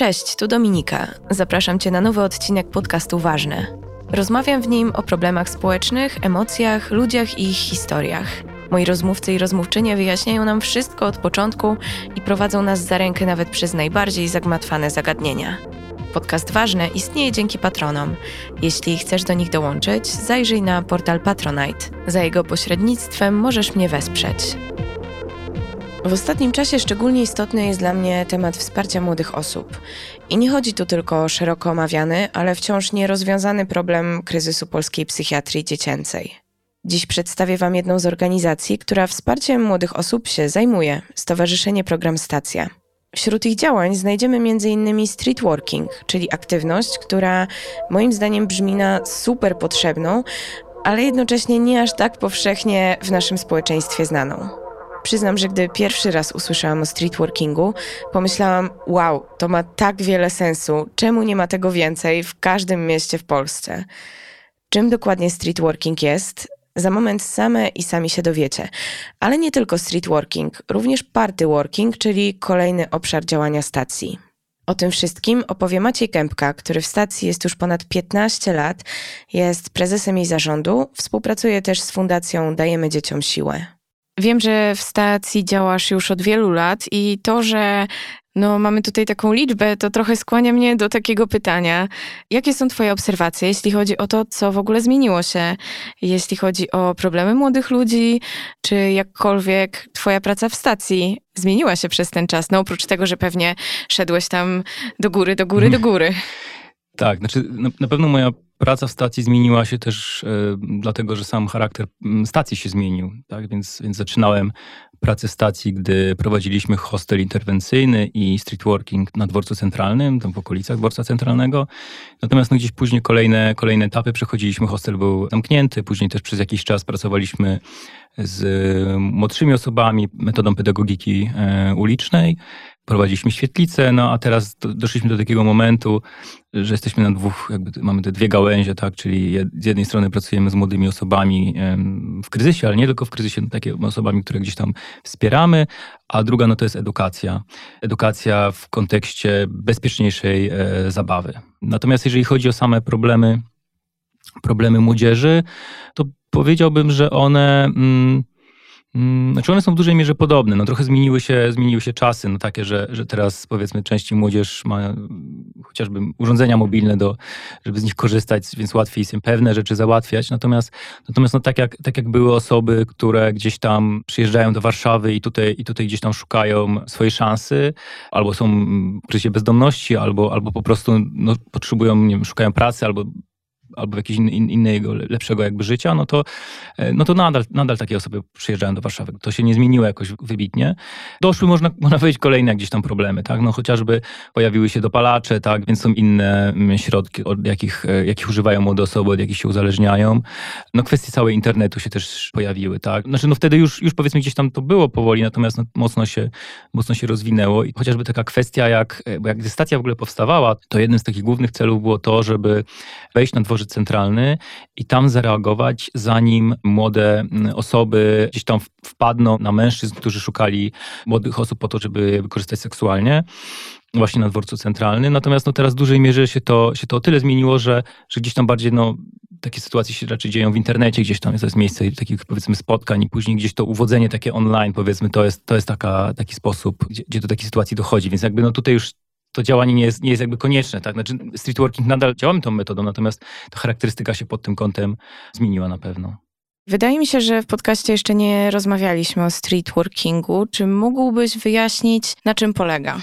Cześć, tu Dominika. Zapraszam Cię na nowy odcinek podcastu Ważne. Rozmawiam w nim o problemach społecznych, emocjach, ludziach i ich historiach. Moi rozmówcy i rozmówczynie wyjaśniają nam wszystko od początku i prowadzą nas za rękę nawet przez najbardziej zagmatwane zagadnienia. Podcast Ważne istnieje dzięki patronom. Jeśli chcesz do nich dołączyć, zajrzyj na portal Patronite. Za jego pośrednictwem możesz mnie wesprzeć. W ostatnim czasie szczególnie istotny jest dla mnie temat wsparcia młodych osób. I nie chodzi tu tylko o szeroko omawiany, ale wciąż nierozwiązany problem kryzysu polskiej psychiatrii dziecięcej. Dziś przedstawię Wam jedną z organizacji, która wsparciem młodych osób się zajmuje Stowarzyszenie Program Stacja. Wśród ich działań znajdziemy m.in. street working, czyli aktywność, która moim zdaniem brzmi na super potrzebną, ale jednocześnie nie aż tak powszechnie w naszym społeczeństwie znaną. Przyznam, że gdy pierwszy raz usłyszałam o streetworkingu, pomyślałam: Wow, to ma tak wiele sensu, czemu nie ma tego więcej w każdym mieście w Polsce? Czym dokładnie streetworking jest? Za moment same i sami się dowiecie. Ale nie tylko streetworking, również party working, czyli kolejny obszar działania stacji. O tym wszystkim opowie Maciej Kępka, który w stacji jest już ponad 15 lat, jest prezesem jej zarządu, współpracuje też z Fundacją Dajemy Dzieciom Siłę. Wiem, że w stacji działasz już od wielu lat i to, że no, mamy tutaj taką liczbę, to trochę skłania mnie do takiego pytania. Jakie są Twoje obserwacje, jeśli chodzi o to, co w ogóle zmieniło się? Jeśli chodzi o problemy młodych ludzi, czy jakkolwiek Twoja praca w stacji zmieniła się przez ten czas? No, oprócz tego, że pewnie szedłeś tam do góry, do góry, do góry. Tak, znaczy na, na pewno moja praca w stacji zmieniła się też e, dlatego, że sam charakter stacji się zmienił. Tak? Więc, więc zaczynałem pracę stacji, gdy prowadziliśmy hostel interwencyjny i streetworking na dworcu centralnym, tam w okolicach dworca centralnego. Natomiast no, gdzieś później kolejne, kolejne etapy przechodziliśmy, hostel był zamknięty, później też przez jakiś czas pracowaliśmy z młodszymi osobami metodą pedagogiki e, ulicznej prowadziliśmy świetlicę, no a teraz doszliśmy do takiego momentu, że jesteśmy na dwóch, jakby mamy te dwie gałęzie, tak, czyli z jednej strony pracujemy z młodymi osobami w kryzysie, ale nie tylko w kryzysie, no, takimi osobami, które gdzieś tam wspieramy, a druga no to jest edukacja. Edukacja w kontekście bezpieczniejszej e, zabawy. Natomiast jeżeli chodzi o same problemy, problemy młodzieży, to powiedziałbym, że one... Mm, znaczy one są w dużej mierze podobne. No trochę zmieniły się, zmieniły się czasy, no takie, że, że teraz powiedzmy częściej młodzież ma chociażby urządzenia mobilne, do, żeby z nich korzystać, więc łatwiej sobie pewne rzeczy załatwiać. Natomiast, natomiast no tak, jak, tak jak były osoby, które gdzieś tam przyjeżdżają do Warszawy i tutaj, i tutaj gdzieś tam szukają swojej szansy, albo są w kryzysie bezdomności, albo, albo po prostu no, potrzebują, nie wiem, szukają pracy, albo albo jakiegoś in, innego, lepszego jakby życia, no to, e, no to nadal, nadal takie osoby przyjeżdżają do Warszawy. To się nie zmieniło jakoś wybitnie. Doszły, można, można powiedzieć, kolejne gdzieś tam problemy, tak? No chociażby pojawiły się dopalacze, tak? Więc są inne mm, środki, od jakich, e, jakich używają młode osoby, od jakich się uzależniają. No kwestie całej internetu się też pojawiły, tak? Znaczy no wtedy już, już powiedzmy gdzieś tam to było powoli, natomiast no, mocno, się, mocno się rozwinęło i chociażby taka kwestia, jak, bo jak gdy stacja w ogóle powstawała, to jednym z takich głównych celów było to, żeby wejść na dworze centralny i tam zareagować, zanim młode mm, osoby gdzieś tam wpadną na mężczyzn, którzy szukali młodych osób po to, żeby wykorzystać seksualnie właśnie na dworcu centralnym. Natomiast no, teraz w dużej mierze się to, się to o tyle zmieniło, że, że gdzieś tam bardziej no, takie sytuacje się raczej dzieją w internecie, gdzieś tam jest miejsce takich powiedzmy spotkań i później gdzieś to uwodzenie takie online powiedzmy to jest, to jest taka, taki sposób, gdzie, gdzie do takiej sytuacji dochodzi. Więc jakby no tutaj już to działanie nie jest, nie jest jakby konieczne. Tak? Znaczy, streetworking nadal działamy tą metodą, natomiast ta charakterystyka się pod tym kątem zmieniła na pewno. Wydaje mi się, że w podcaście jeszcze nie rozmawialiśmy o streetworkingu. Czy mógłbyś wyjaśnić, na czym polega?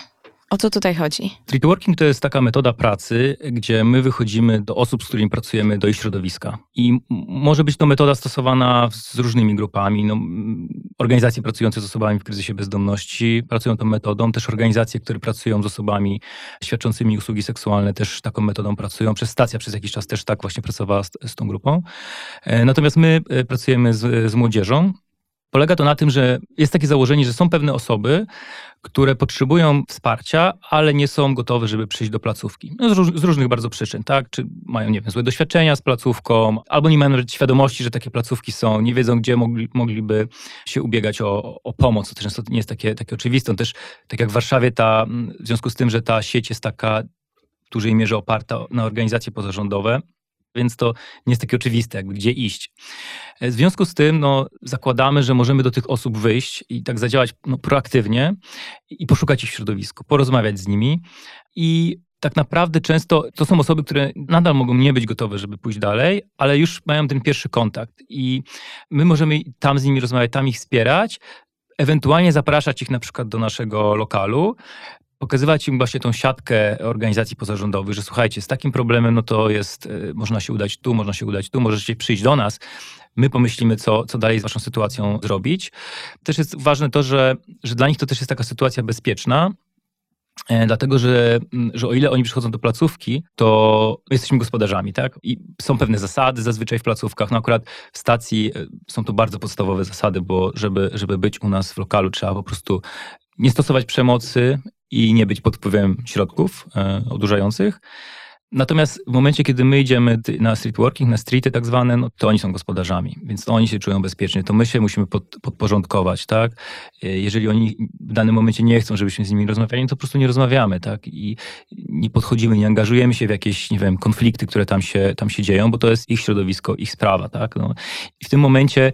O co tutaj chodzi? Streetworking to jest taka metoda pracy, gdzie my wychodzimy do osób, z którymi pracujemy, do ich środowiska. I może być to metoda stosowana z różnymi grupami. No, organizacje pracujące z osobami w kryzysie bezdomności pracują tą metodą. Też organizacje, które pracują z osobami świadczącymi usługi seksualne, też taką metodą pracują. Przez stacja przez jakiś czas też tak właśnie pracowała z, z tą grupą. E, natomiast my e, pracujemy z, z młodzieżą Polega to na tym, że jest takie założenie, że są pewne osoby, które potrzebują wsparcia, ale nie są gotowe, żeby przyjść do placówki. No z, róż, z, różnych bardzo przyczyn, tak? Czy mają, nie wiem, złe doświadczenia z placówką, albo nie mają nawet świadomości, że takie placówki są, nie wiedzą, gdzie mogli, mogliby się ubiegać o, o pomoc. To też nie jest takie, takie oczywiste. Też, tak jak w Warszawie, ta, w związku z tym, że ta sieć jest taka w dużej mierze oparta na organizacje pozarządowe, więc to nie jest takie oczywiste, jakby gdzie iść. W związku z tym no, zakładamy, że możemy do tych osób wyjść i tak zadziałać no, proaktywnie i poszukać ich w środowisku, porozmawiać z nimi i tak naprawdę często to są osoby, które nadal mogą nie być gotowe, żeby pójść dalej, ale już mają ten pierwszy kontakt i my możemy tam z nimi rozmawiać, tam ich wspierać, ewentualnie zapraszać ich na przykład do naszego lokalu, pokazywać im właśnie tą siatkę organizacji pozarządowych, że słuchajcie, z takim problemem, no to jest, e, można się udać tu, można się udać tu, możecie przyjść do nas, my pomyślimy, co, co dalej z waszą sytuacją zrobić. Też jest ważne to, że, że dla nich to też jest taka sytuacja bezpieczna, e, Dlatego, że, że o ile oni przychodzą do placówki, to my jesteśmy gospodarzami, tak? I są pewne zasady zazwyczaj w placówkach. No akurat w stacji e, są to bardzo podstawowe zasady, bo żeby, żeby być u nas w lokalu, trzeba po prostu nie stosować przemocy i nie być pod wpływem środków e, odurzających. Natomiast w momencie, kiedy my idziemy na street working, na streety tak zwane, no to oni są gospodarzami, więc oni się czują bezpiecznie, to my się musimy pod, podporządkować, tak? E, jeżeli oni w danym momencie nie chcą, żebyśmy z nimi rozmawiali, no to po prostu nie rozmawiamy, tak? I nie podchodzimy, nie angażujemy się w jakieś, nie wiem, konflikty, które tam się, tam się dzieją, bo to jest ich środowisko, ich sprawa, tak? No. I w tym momencie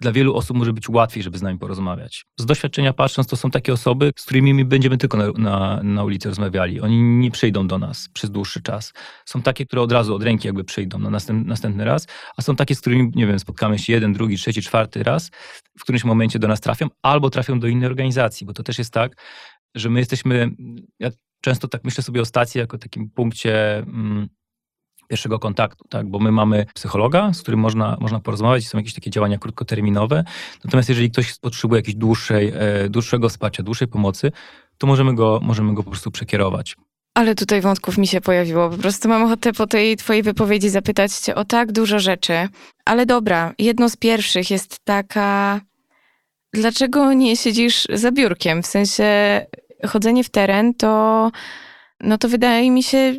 dla wielu osób może być łatwiej, żeby z nami porozmawiać. Z doświadczenia patrząc, to są takie osoby, z którymi my będziemy tylko na, na, na ulicy rozmawiali. Oni nie przyjdą do nas przez dłuższy czas. Są takie, które od razu od ręki jakby przyjdą na następ, następny raz, a są takie, z którymi, nie wiem, spotkamy się jeden, drugi, trzeci, czwarty raz, w którymś momencie do nas trafią, albo trafią do innej organizacji, bo to też jest tak, że my jesteśmy, ja często tak myślę sobie o stacji jako takim punkcie mm, pierwszego kontaktu, tak? bo my mamy psychologa, z którym można, można porozmawiać, są jakieś takie działania krótkoterminowe. Natomiast jeżeli ktoś potrzebuje jakiegoś dłuższej, e, dłuższego wsparcia, dłuższej pomocy, to możemy go, możemy go po prostu przekierować. Ale tutaj wątków mi się pojawiło. Po prostu mam ochotę po tej twojej wypowiedzi zapytać cię o tak dużo rzeczy. Ale dobra, jedno z pierwszych jest taka, dlaczego nie siedzisz za biurkiem? W sensie chodzenie w teren to, no to wydaje mi się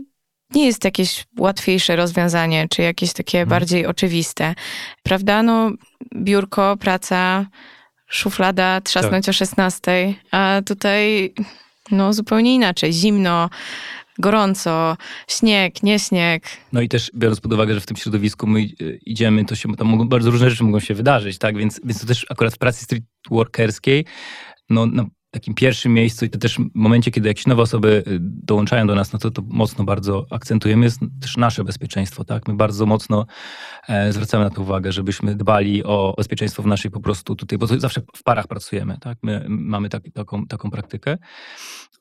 nie jest jakieś łatwiejsze rozwiązanie, czy jakieś takie hmm. bardziej oczywiste. Prawda? No, biurko, praca, szuflada, trzasnąć tak. o 16, a tutaj no zupełnie inaczej. Zimno, gorąco, śnieg, nie śnieg. No i też biorąc pod uwagę, że w tym środowisku my idziemy, to się tam mogą, bardzo różne rzeczy mogą się wydarzyć, tak? Więc, więc to też akurat w pracy street workerskiej, no, no takim pierwszym miejscu i to też w momencie, kiedy jakieś nowe osoby y, dołączają do nas, no to to mocno bardzo akcentujemy, jest też nasze bezpieczeństwo, tak? My bardzo mocno e, zwracamy na to uwagę, żebyśmy dbali o bezpieczeństwo w naszej po prostu tutaj, bo zawsze w parach pracujemy, tak? My mamy tak, taką, taką praktykę.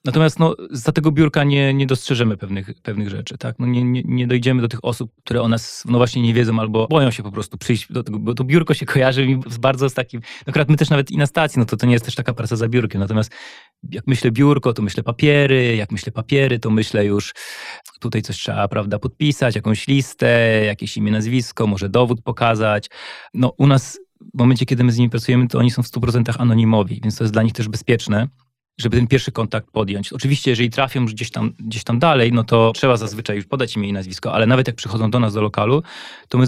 Natomiast no, za tego biurka nie, nie dostrzeżemy pewnych, pewnych rzeczy, tak? No, nie, nie, nie dojdziemy do tych osób, które o nas no właśnie nie wiedzą albo boją się po prostu przyjść do tego, bo to biurko się kojarzy mi bardzo z takim, no akurat my też nawet i na stacji, no to to nie jest też taka praca za biurkiem, natomiast jak myślę biurko, to myślę papiery, jak myślę papiery, to myślę już tutaj coś trzeba, prawda, podpisać, jakąś listę, jakieś imię, nazwisko, może dowód pokazać. No u nas w momencie, kiedy my z nimi pracujemy, to oni są w 100% anonimowi, więc to jest dla nich też bezpieczne żeby ten pierwszy kontakt podjąć. Oczywiście, jeżeli trafią gdzieś tam, gdzieś tam dalej, no to trzeba zazwyczaj już podać imię i nazwisko, ale nawet jak przychodzą do nas do lokalu, to my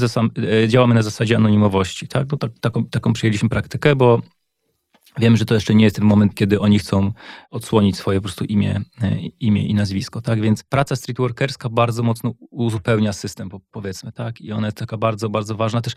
e, działamy na zasadzie anonimowości. Tak? No, tak, taką, taką przyjęliśmy praktykę, bo Wiem, że to jeszcze nie jest ten moment, kiedy oni chcą odsłonić swoje po prostu imię, e, imię i nazwisko, tak? Więc praca streetworkerska bardzo mocno uzupełnia system, powiedzmy, tak? I ona jest taka bardzo, bardzo ważna. Też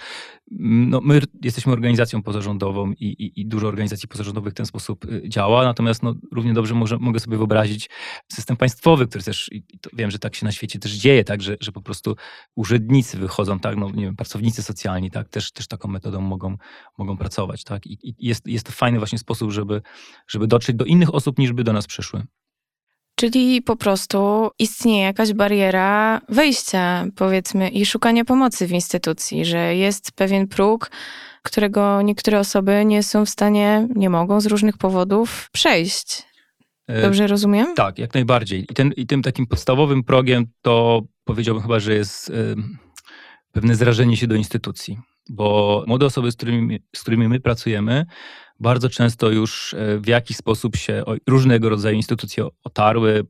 mm, no, my jesteśmy organizacją pozarządową i, i, i dużo organizacji pozarządowych w ten sposób y, działa, natomiast no, równie dobrze może, mogę sobie wyobrazić system państwowy, który też, wiem, że tak się na świecie też dzieje, tak? Że, że po prostu urzędnicy wychodzą, tak? No, nie wiem, pracownicy socjalni, tak? Też, też taką metodą mogą, mogą pracować, tak? I, i jest, jest to fajne właśnie sposób, żeby, żeby dotrzeć do innych osób, niż by do nas przyszły. Czyli po prostu istnieje jakaś bariera wejścia, powiedzmy, i szukania pomocy w instytucji, że jest pewien próg, którego niektóre osoby nie są w stanie, nie mogą z różnych powodów przejść. E, Dobrze rozumiem? Tak, jak najbardziej. I, ten, I tym takim podstawowym progiem to powiedziałbym chyba, że jest y, pewne zrażenie się do instytucji. bo młode osoby, z którymi, z którymi my pracujemy, bardzo często już e, w jakiś sposób się różnego rodzaju instytucje otarły,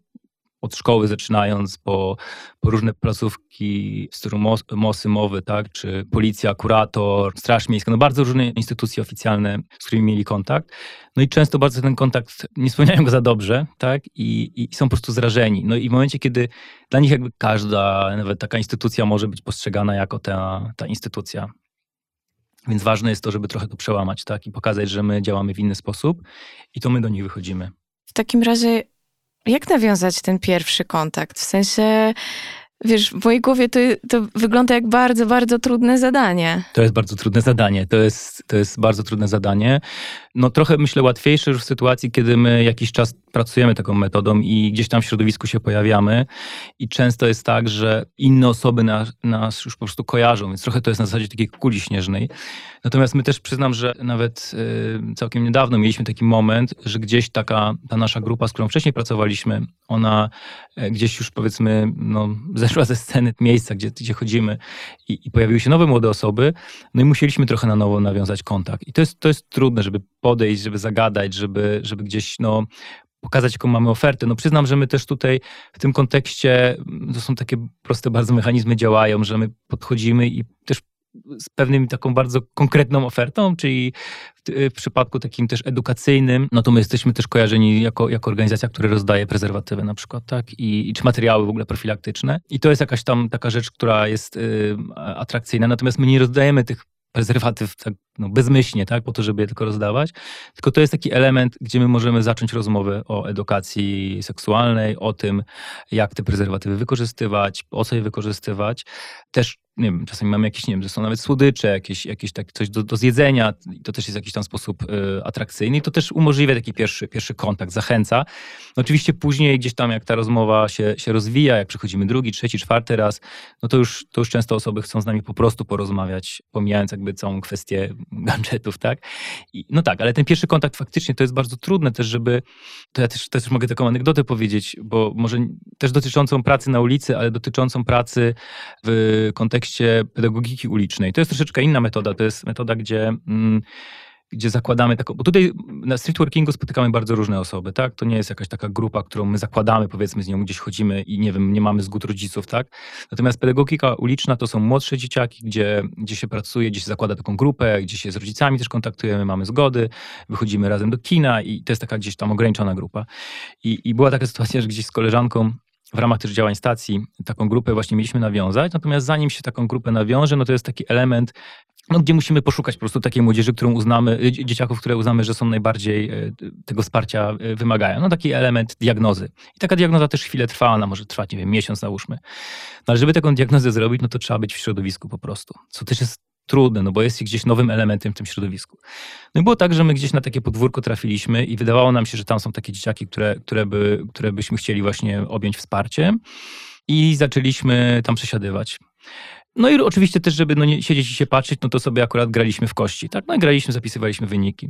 od szkoły zaczynając, po, po różne placówki, z którą mos, mosy mowy, tak, czy policja, kurator, straż miejska, no bardzo różne instytucje oficjalne, z którymi mieli kontakt. No i często bardzo ten kontakt nie spełniają go za dobrze, tak, i, i są po prostu zrażeni. No i w momencie, kiedy dla nich jakby każda, nawet taka instytucja może być postrzegana jako ta, ta instytucja. Więc ważne jest to, żeby trochę to przełamać, tak, i pokazać, że my działamy w inny sposób i to my do nich wychodzimy. W takim razie jak nawiązać ten pierwszy kontakt? W sensie, wiesz, w mojej głowie to, to wygląda jak bardzo, bardzo trudne zadanie. To jest bardzo trudne zadanie. To jest, to jest bardzo trudne zadanie. No trochę myślę łatwiejsze już w sytuacji, kiedy my jakiś czas pracujemy taką metodą i gdzieś tam w środowisku się pojawiamy i często jest tak, że inne osoby nas, nas już po prostu kojarzą, więc trochę to jest na zasadzie takiej kuli śnieżnej. Natomiast my też przyznam, że nawet y, całkiem niedawno mieliśmy taki moment, że gdzieś taka ta nasza grupa, z którą wcześniej pracowaliśmy, ona e, gdzieś już powiedzmy no, zeszła ze sceny miejsca, gdzie, gdzie chodzimy i, i pojawiły się nowe młode osoby, no i musieliśmy trochę na nowo nawiązać kontakt. I to jest, to jest trudne, żeby podejść, żeby zagadać, żeby, żeby gdzieś no, pokazać, jaką mamy ofertę. No przyznam, że my też tutaj w tym kontekście, to są takie proste bardzo mechanizmy działają, że my podchodzimy i też z pewnym taką bardzo konkretną ofertą, czyli w, w, przypadku takim też edukacyjnym, no to my jesteśmy też kojarzeni jako, jako organizacja, która rozdaje prezerwatywy na przykład, tak? I, I, czy materiały w ogóle profilaktyczne. I to jest jakaś tam taka rzecz, która jest y, atrakcyjna. Natomiast my nie rozdajemy tych prezerwatyw tak no, bezmyślnie, tak, po to, żeby je tylko rozdawać. Tylko to jest taki element, gdzie my możemy zacząć rozmowę o edukacji seksualnej, o tym, jak te prezerwatywy wykorzystywać, po co je wykorzystywać. Też nie wiem, czasami mamy jakieś, nie wiem, są nawet słodycze, jakieś, jakieś tak, coś do, do zjedzenia, to też jest jakiś tam sposób y, atrakcyjny i to też umożliwia taki pierwszy, pierwszy kontakt, zachęca. Oczywiście później gdzieś tam, jak ta rozmowa się, się rozwija, jak przechodzimy drugi, trzeci, czwarty raz, no to już, to już często osoby chcą z nami po prostu porozmawiać, pomijając jakby całą kwestię gadżetów, tak? I, no tak, ale ten pierwszy kontakt faktycznie to jest bardzo trudne też, żeby, to ja też, też mogę taką anegdotę powiedzieć, bo może też dotyczącą pracy na ulicy, ale dotyczącą pracy w kontekście pedagogiki ulicznej. To jest troszeczkę inna metoda, to jest metoda, gdzie... Mm, gdzie zakładamy taką, bo tutaj na streetworkingu spotykamy bardzo różne osoby, tak? To nie jest jakaś taka grupa, którą my zakładamy, powiedzmy z nią gdzieś chodzimy i nie wiem, nie mamy zgód rodziców, tak? Natomiast pedagogika uliczna to są młodsze dzieciaki, gdzie, gdzie się pracuje, gdzie się zakłada taką grupę, gdzie się z rodzicami też kontaktujemy, mamy zgody, wychodzimy razem do kina i to jest taka gdzieś tam ograniczona grupa. I, i była taka sytuacja, że gdzieś z koleżanką w ramach też działań stacji taką grupę właśnie mieliśmy nawiązać. Natomiast zanim się taką grupę nawiąże, no to jest taki element no, gdzie musimy poszukać po prostu takiej młodzieży, którą uznamy, y, dzieciaków, które uznamy, że są najbardziej e, tego wsparcia e, wymagają. No taki element diagnozy. I taka diagnoza też chwilę trwa, ona może trwać, nie wiem, miesiąc nałóżmy. No ale żeby taką diagnozę zrobić, no to trzeba być w środowisku po prostu. Co też jest trudne, no bo jest gdzieś nowym elementem w tym środowisku. No i było tak, że my gdzieś na takie podwórko trafiliśmy i wydawało nam się, że tam są takie dzieciaki, które, które, by, które byśmy chcieli właśnie objąć wsparciem i zaczęliśmy tam przesiadywać. No i oczywiście też, żeby no nie siedzieć i się patrzeć, no to sobie akurat graliśmy w kości, tak? No i graliśmy, zapisywaliśmy wyniki.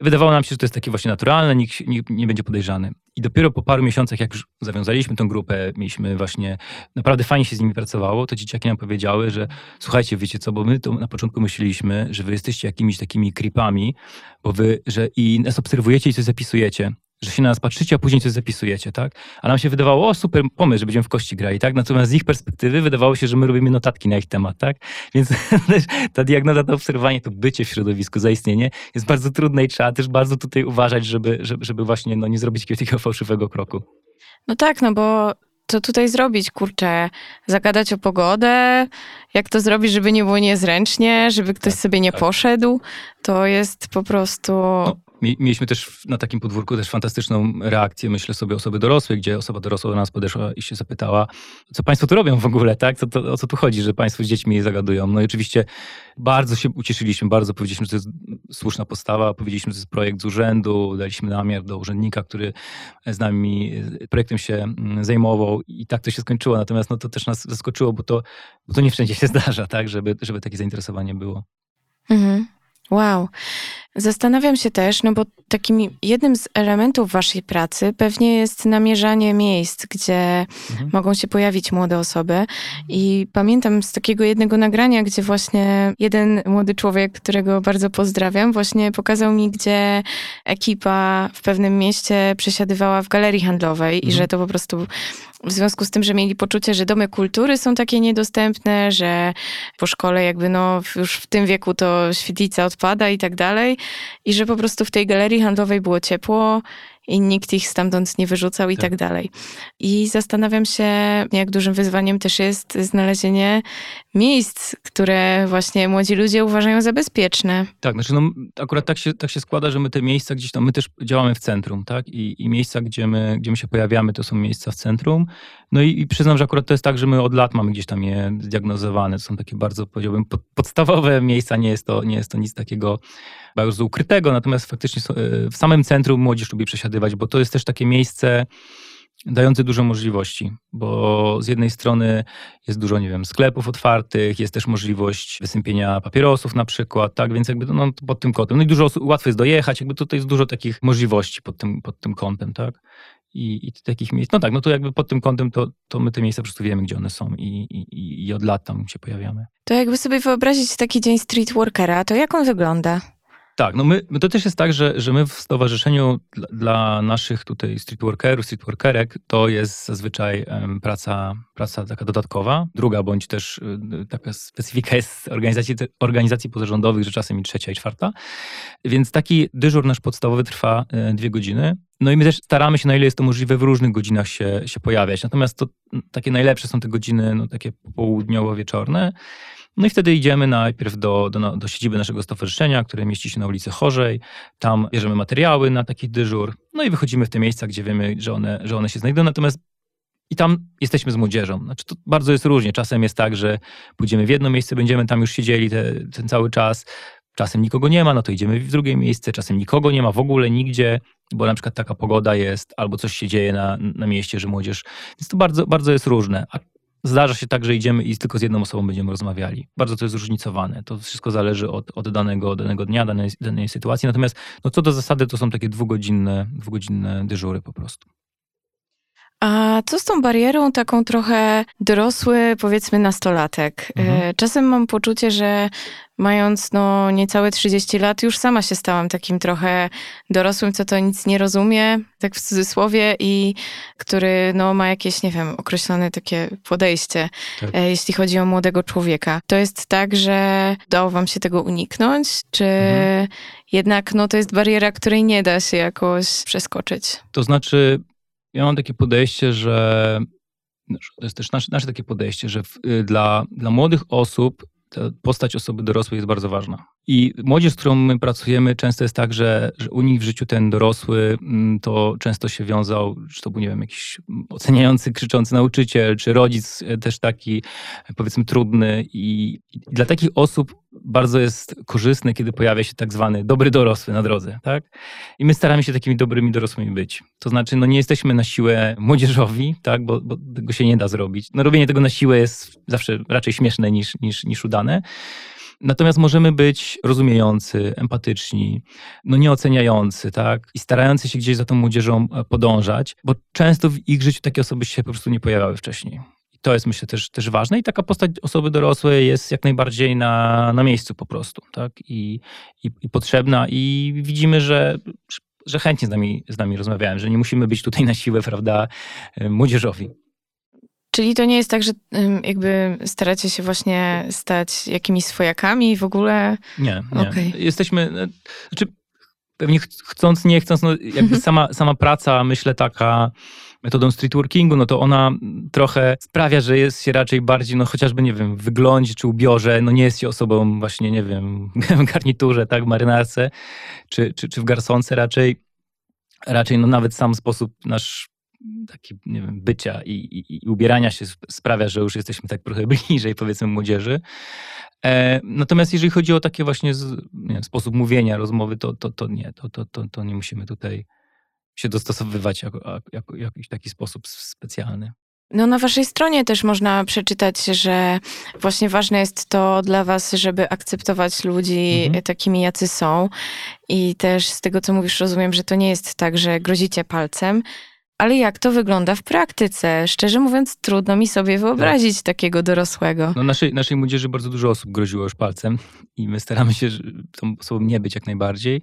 Wydawało nam się, że to jest takie właśnie naturalne, nikt, nikt nie będzie podejrzany. I dopiero po paru miesiącach, jak już zawiązaliśmy tą grupę, mieliśmy właśnie, naprawdę fajnie się z nimi pracowało, to dzieciaki nam powiedziały, że słuchajcie, wiecie co, bo my to na początku myśleliśmy, że wy jesteście jakimiś takimi creepami, bo wy, że i nas obserwujecie i coś zapisujecie że się na nas patrzycie, a później coś zapisujecie, tak? A nam się wydawało, o super pomysł, że będziemy w kości grali, tak? Natomiast z ich perspektywy wydawało się, że my robimy notatki na ich temat, tak? Więc ta diagnoza, to obserwowanie, to bycie w środowisku, zaistnienie jest bardzo trudne i trzeba też bardzo tutaj uważać, żeby, żeby, właśnie no, nie zrobić takiego fałszywego kroku. No tak, no bo co tutaj zrobić, kurczę? Zagadać o pogodę? Jak to zrobić, żeby nie było niezręcznie, żeby ktoś tak, sobie nie tak. poszedł? To jest po prostu... No Mieliśmy też na takim podwórku też fantastyczną reakcję, myślę sobie, osoby dorosłej, gdzie osoba dorosła do nas podeszła i się zapytała, co państwo tu robią w ogóle, tak? Co to, o co tu chodzi, że państwo z dziećmi zagadują? No i oczywiście bardzo się ucieszyliśmy, bardzo powiedzieliśmy, że to jest słuszna postawa, powiedzieliśmy, że to jest projekt z urzędu, daliśmy namiar do urzędnika, który z nami projektem się mm, zajmował i tak to się skończyło. Natomiast no, to też nas zaskoczyło, bo to, bo to nie wszędzie się zdarza, tak? Żeby, żeby takie zainteresowanie było. Mhm. Wow. Zastanawiam się też, no bo takim jednym z elementów waszej pracy pewnie jest namierzanie miejsc, gdzie mhm. mogą się pojawić młode osoby. I pamiętam z takiego jednego nagrania, gdzie właśnie jeden młody człowiek, którego bardzo pozdrawiam, właśnie pokazał mi, gdzie ekipa w pewnym mieście przesiadywała w galerii handlowej mhm. i że to po prostu w związku z tym, że mieli poczucie, że domy kultury są takie niedostępne, że po szkole jakby no już w tym wieku to świetlica odpada i tak dalej i że po prostu w tej galerii handlowej było ciepło i nikt ich stamtąd nie wyrzucał i tak. tak dalej. I zastanawiam się, jak dużym wyzwaniem też jest znalezienie miejsc, które właśnie młodzi ludzie uważają za bezpieczne. Tak, znaczy no, akurat tak się, tak się składa, że my te miejsca gdzieś tam, my też działamy w centrum, tak? I, i miejsca, gdzie my, gdzie my się pojawiamy, to są miejsca w centrum. No i, i przyznam, że akurat to jest tak, że my od lat mamy gdzieś tam je zdiagnozowane. To są takie bardzo, powiedziałbym, pod, podstawowe miejsca. Nie jest to, nie jest to nic takiego bardzo ukrytego, natomiast faktycznie e, w samym centrum młodzież lubi przesiadywać, bo to jest też takie miejsce dające dużo możliwości, bo z jednej strony jest dużo, nie wiem, sklepów otwartych, jest też możliwość wysępienia papierosów na przykład, tak, więc jakby no, pod tym kątem, no i dużo łatwo jest dojechać, jakby tutaj jest dużo takich możliwości pod tym, pod tym kątem, tak. I, i takich miejsc, no tak, no to jakby pod tym kątem to, to my te miejsca po prostu wiemy, gdzie one są i, i, i od lat tam się pojawiamy. To jakby sobie wyobrazić taki dzień streetworkera, to jak on wygląda? Tak, no my, to też jest tak, że, że my w stowarzyszeniu dla, dla naszych tutaj streetworkerów, streetworkerek, to jest zazwyczaj um, praca, praca taka dodatkowa. Druga, bądź też y, taka specyfika jest organizacji, organizacji pozarządowych, że czasem i trzecia i czwarta. Więc taki dyżur nasz podstawowy trwa y, dwie godziny. No i my też staramy się, na ile jest to możliwe, w różnych godzinach się, się pojawiać. Natomiast to takie najlepsze są te godziny, no takie południowo-wieczorne. No i wtedy idziemy najpierw do, do, do siedziby naszego stowarzyszenia, które mieści się na ulicy Chorzej. Tam bierzemy materiały na taki dyżur. No i wychodzimy w te miejsca, gdzie wiemy, że one, że one się znajdują. Natomiast i tam jesteśmy z młodzieżą. Znaczy, to bardzo jest różnie. Czasem jest tak, że pójdziemy w jedno miejsce, będziemy tam już siedzieli te, ten cały czas. Czasem nikogo nie ma, no to idziemy w drugie miejsce. Czasem nikogo nie ma w ogóle nigdzie, bo na przykład taka pogoda jest, albo coś się dzieje na, na mieście, że młodzież. Więc to bardzo, bardzo jest różne. A Zdarza się tak, że idziemy i tylko z jedną osobą będziemy rozmawiali. Bardzo to jest zróżnicowane. To wszystko zależy od, od danego, danego dnia, danej, danej sytuacji. Natomiast no, co do zasady, to są takie dwugodzinne, dwugodzinne dyżury po prostu. A co z tą barierą taką trochę dorosły, powiedzmy nastolatek? Mhm. E, czasem mam poczucie, że mając no niecałe 30 lat, już sama się stałam takim trochę dorosłym, co to nic nie rozumie, tak w cudzysłowie, i który no ma jakieś, nie wiem, określone takie podejście, tak. E, jeśli chodzi o młodego człowieka. To jest tak, że udało wam się tego uniknąć, czy mhm. jednak no to jest bariera, której nie da się jakoś przeskoczyć? To znaczy ja mam takie podejście, że to jest też nasze, nasze takie podejście, że w, y, dla, dla młodych osób postać osoby dorosłej jest bardzo ważna. I młodzież, z którą my pracujemy, często jest tak, że, że u nich w życiu ten dorosły mm, to często się wiązał, czy to był, nie wiem, jakiś oceniający, krzyczący nauczyciel, czy rodzic e, też taki, powiedzmy, trudny. I, i dla takich osób bardzo jest korzystne, kiedy pojawia się tak zwany dobry dorosły na drodze, tak? I my staramy się takimi dobrymi dorosłymi być. To znaczy, no nie jesteśmy na siłę młodzieżowi, tak? Bo, bo tego się nie da zrobić. No robienie tego na siłę jest zawsze raczej śmieszne niż, niż, niż udane. Natomiast możemy być rozumiejący, empatyczni, no nieoceniający, tak? I starający się gdzieś za tą młodzieżą e, podążać, bo często w ich życiu takie osoby się po prostu nie pojawiały wcześniej. I to jest myślę też, też ważne i taka postać osoby dorosłej jest jak najbardziej na, na miejscu po prostu, tak? I, i, i potrzebna i widzimy, że że chętnie z nami, z nami rozmawiałem, że nie musimy być tutaj na siłę, prawda, e, młodzieżowi. Czyli to nie jest tak, że jakby staracie się właśnie stać jakimiś swojakami w ogóle? Nie, nie. Okay. Jesteśmy, e, znaczy pewnie chcąc, nie chcąc, no jakby mhm. sama, sama praca, myślę taka metodą streetworkingu, no to ona trochę sprawia, że jest się raczej bardziej, no chociażby, nie wiem, w wyglądzie czy ubiorze, no nie jest się osobą właśnie, nie wiem, w garniturze, tak, w marynarce, czy, czy, czy w garsonce raczej, raczej no nawet sam sposób nasz taki, nie wiem, bycia i, i, i, ubierania się sprawia, że już jesteśmy tak trochę bliżej, powiedzmy, młodzieży. E, natomiast jeżeli chodzi o takie właśnie z, wiem, sposób mówienia, rozmowy, to, to, to nie, to, to, to, to nie musimy tutaj się dostosowywać jako, jako, jako jakiś taki sposób specjalny. No na waszej stronie też można przeczytać, że właśnie ważne jest to dla was, żeby akceptować ludzi mhm. takimi, jacy są. I też z tego, co mówisz, rozumiem, że to nie jest tak, że grozicie palcem, ale jak to wygląda w praktyce? Szczerze mówiąc, trudno mi sobie wyobrazić tak. takiego dorosłego. No naszej, naszej młodzieży bardzo dużo osób groziło już palcem i my staramy się tą osobą nie być jak najbardziej.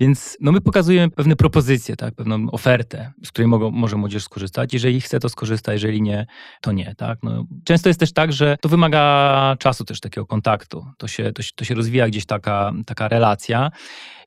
Więc no my pokazujemy pewne propozycje, tak? pewną ofertę, z której mogą, może młodzież skorzystać. Jeżeli chce, to skorzysta, jeżeli nie, to nie. Tak? No, często jest też tak, że to wymaga czasu też takiego kontaktu. To się, to się, to się rozwija gdzieś taka, taka relacja.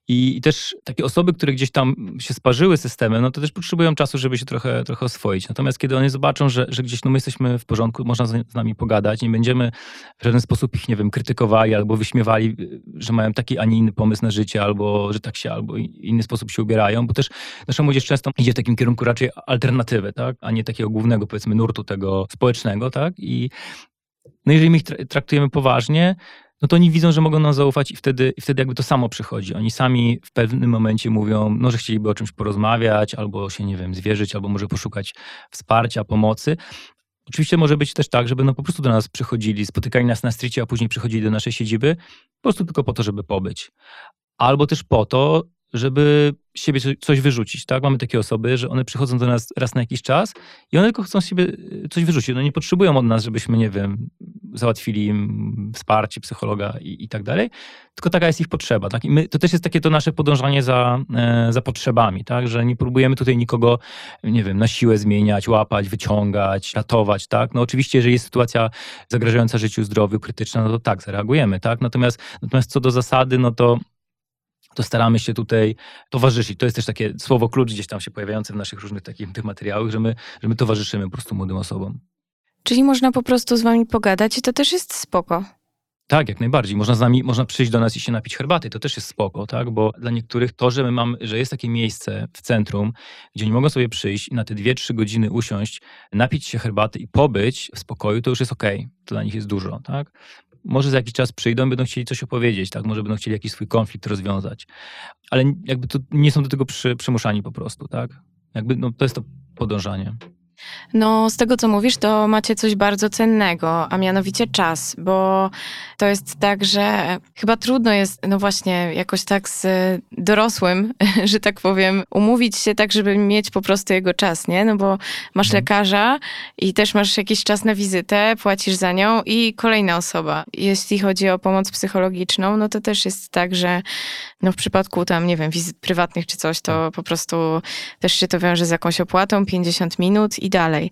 I, I, też takie osoby, które gdzieś tam się sparzyły systemem, no to też potrzebują czasu, żeby się trochę, trochę oswoić. Natomiast kiedy oni zobaczą, że, że gdzieś no my jesteśmy w porządku, można z, nami pogadać, nie będziemy w żaden sposób ich, nie wiem, krytykowali albo wyśmiewali, że mają taki, a nie inny pomysł na życie, albo że tak się, albo inny sposób się ubierają, bo też nasza młodzież często idzie w takim kierunku raczej alternatywy, tak, a nie takiego głównego, powiedzmy, nurtu tego społecznego, tak, i no jeżeli my ich traktujemy poważnie, no to oni widzą, że mogą nam zaufać i wtedy, i wtedy jakby to samo przychodzi. Oni sami w pewnym momencie mówią, no, że chcieliby o czymś porozmawiać, albo się, nie wiem, zwierzyć, albo może poszukać wsparcia, pomocy. Oczywiście może być też tak, żeby no po prostu do nas przychodzili, spotykali nas na stricie, a później przychodzili do naszej siedziby, po prostu tylko po to, żeby pobyć. Albo też po to, żeby siebie coś wyrzucić, tak? Mamy takie osoby, że one przychodzą do nas raz na jakiś czas i one tylko chcą siebie y, coś wyrzucić. No nie potrzebują od nas, żebyśmy, nie wiem, załatwili im wsparcie psychologa i, i tak dalej, tylko taka jest ich potrzeba, tak? I my, to też jest takie to nasze podążanie za, e, za potrzebami, tak? Że nie próbujemy tutaj nikogo, nie wiem, na siłę zmieniać, łapać, wyciągać, ratować, tak? No oczywiście, jeżeli jest sytuacja zagrażająca życiu, zdrowiu, krytyczna, no to tak, zareagujemy, tak? Natomiast, natomiast co do zasady, no to to staramy się tutaj towarzyszyć. To jest też takie słowo klucz gdzieś tam się pojawiające w naszych różnych takich tych materiałach, że my, że my towarzyszymy po prostu młodym osobom. Czyli można po prostu z wami pogadać i to też jest spoko. Tak, jak najbardziej. Można z nami, można przyjść do nas i się napić herbaty. To też jest spoko, tak? Bo dla niektórych to, że my mamy, że jest takie miejsce w centrum, gdzie oni mogą sobie przyjść i na te 2-3 godziny usiąść, napić się herbaty i pobyć w spokoju, to już jest okej. Okay. To dla nich jest dużo, tak? Może za jakiś czas przyjdą, będą chcieli coś opowiedzieć, tak? Może będą chcieli jakiś swój konflikt rozwiązać. Ale jakby to nie są do tego przy, przymuszani po prostu, tak? Jakby no, to jest to podążanie. No, z tego co mówisz, to macie coś bardzo cennego, a mianowicie czas, bo to jest tak, że chyba trudno jest, no właśnie, jakoś tak z dorosłym, że tak powiem, umówić się tak, żeby mieć po prostu jego czas, nie? No bo masz mhm. lekarza i też masz jakiś czas na wizytę, płacisz za nią i kolejna osoba. Jeśli chodzi o pomoc psychologiczną, no to też jest tak, że no w przypadku tam, nie wiem, wizyt prywatnych czy coś, to tak. po prostu też się to wiąże z jakąś opłatą, 50 minut i dalej.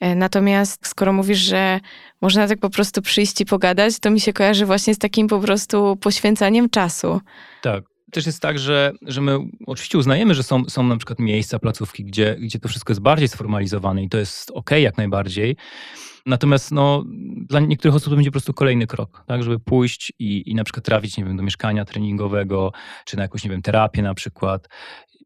E, natomiast skoro mówisz, że można tak po prostu przyjść i pogadać, to mi się kojarzy właśnie z takim po prostu poświęcaniem czasu. Tak. Też jest tak, że, że my oczywiście uznajemy, że są, są na przykład miejsca, placówki, gdzie, gdzie to wszystko jest bardziej sformalizowane i to jest ok jak najbardziej. Natomiast no, dla niektórych osób to będzie po prostu kolejny krok, tak, żeby pójść i, i na przykład trafić, nie wiem, do mieszkania treningowego, czy na jakąś, nie wiem, terapię na przykład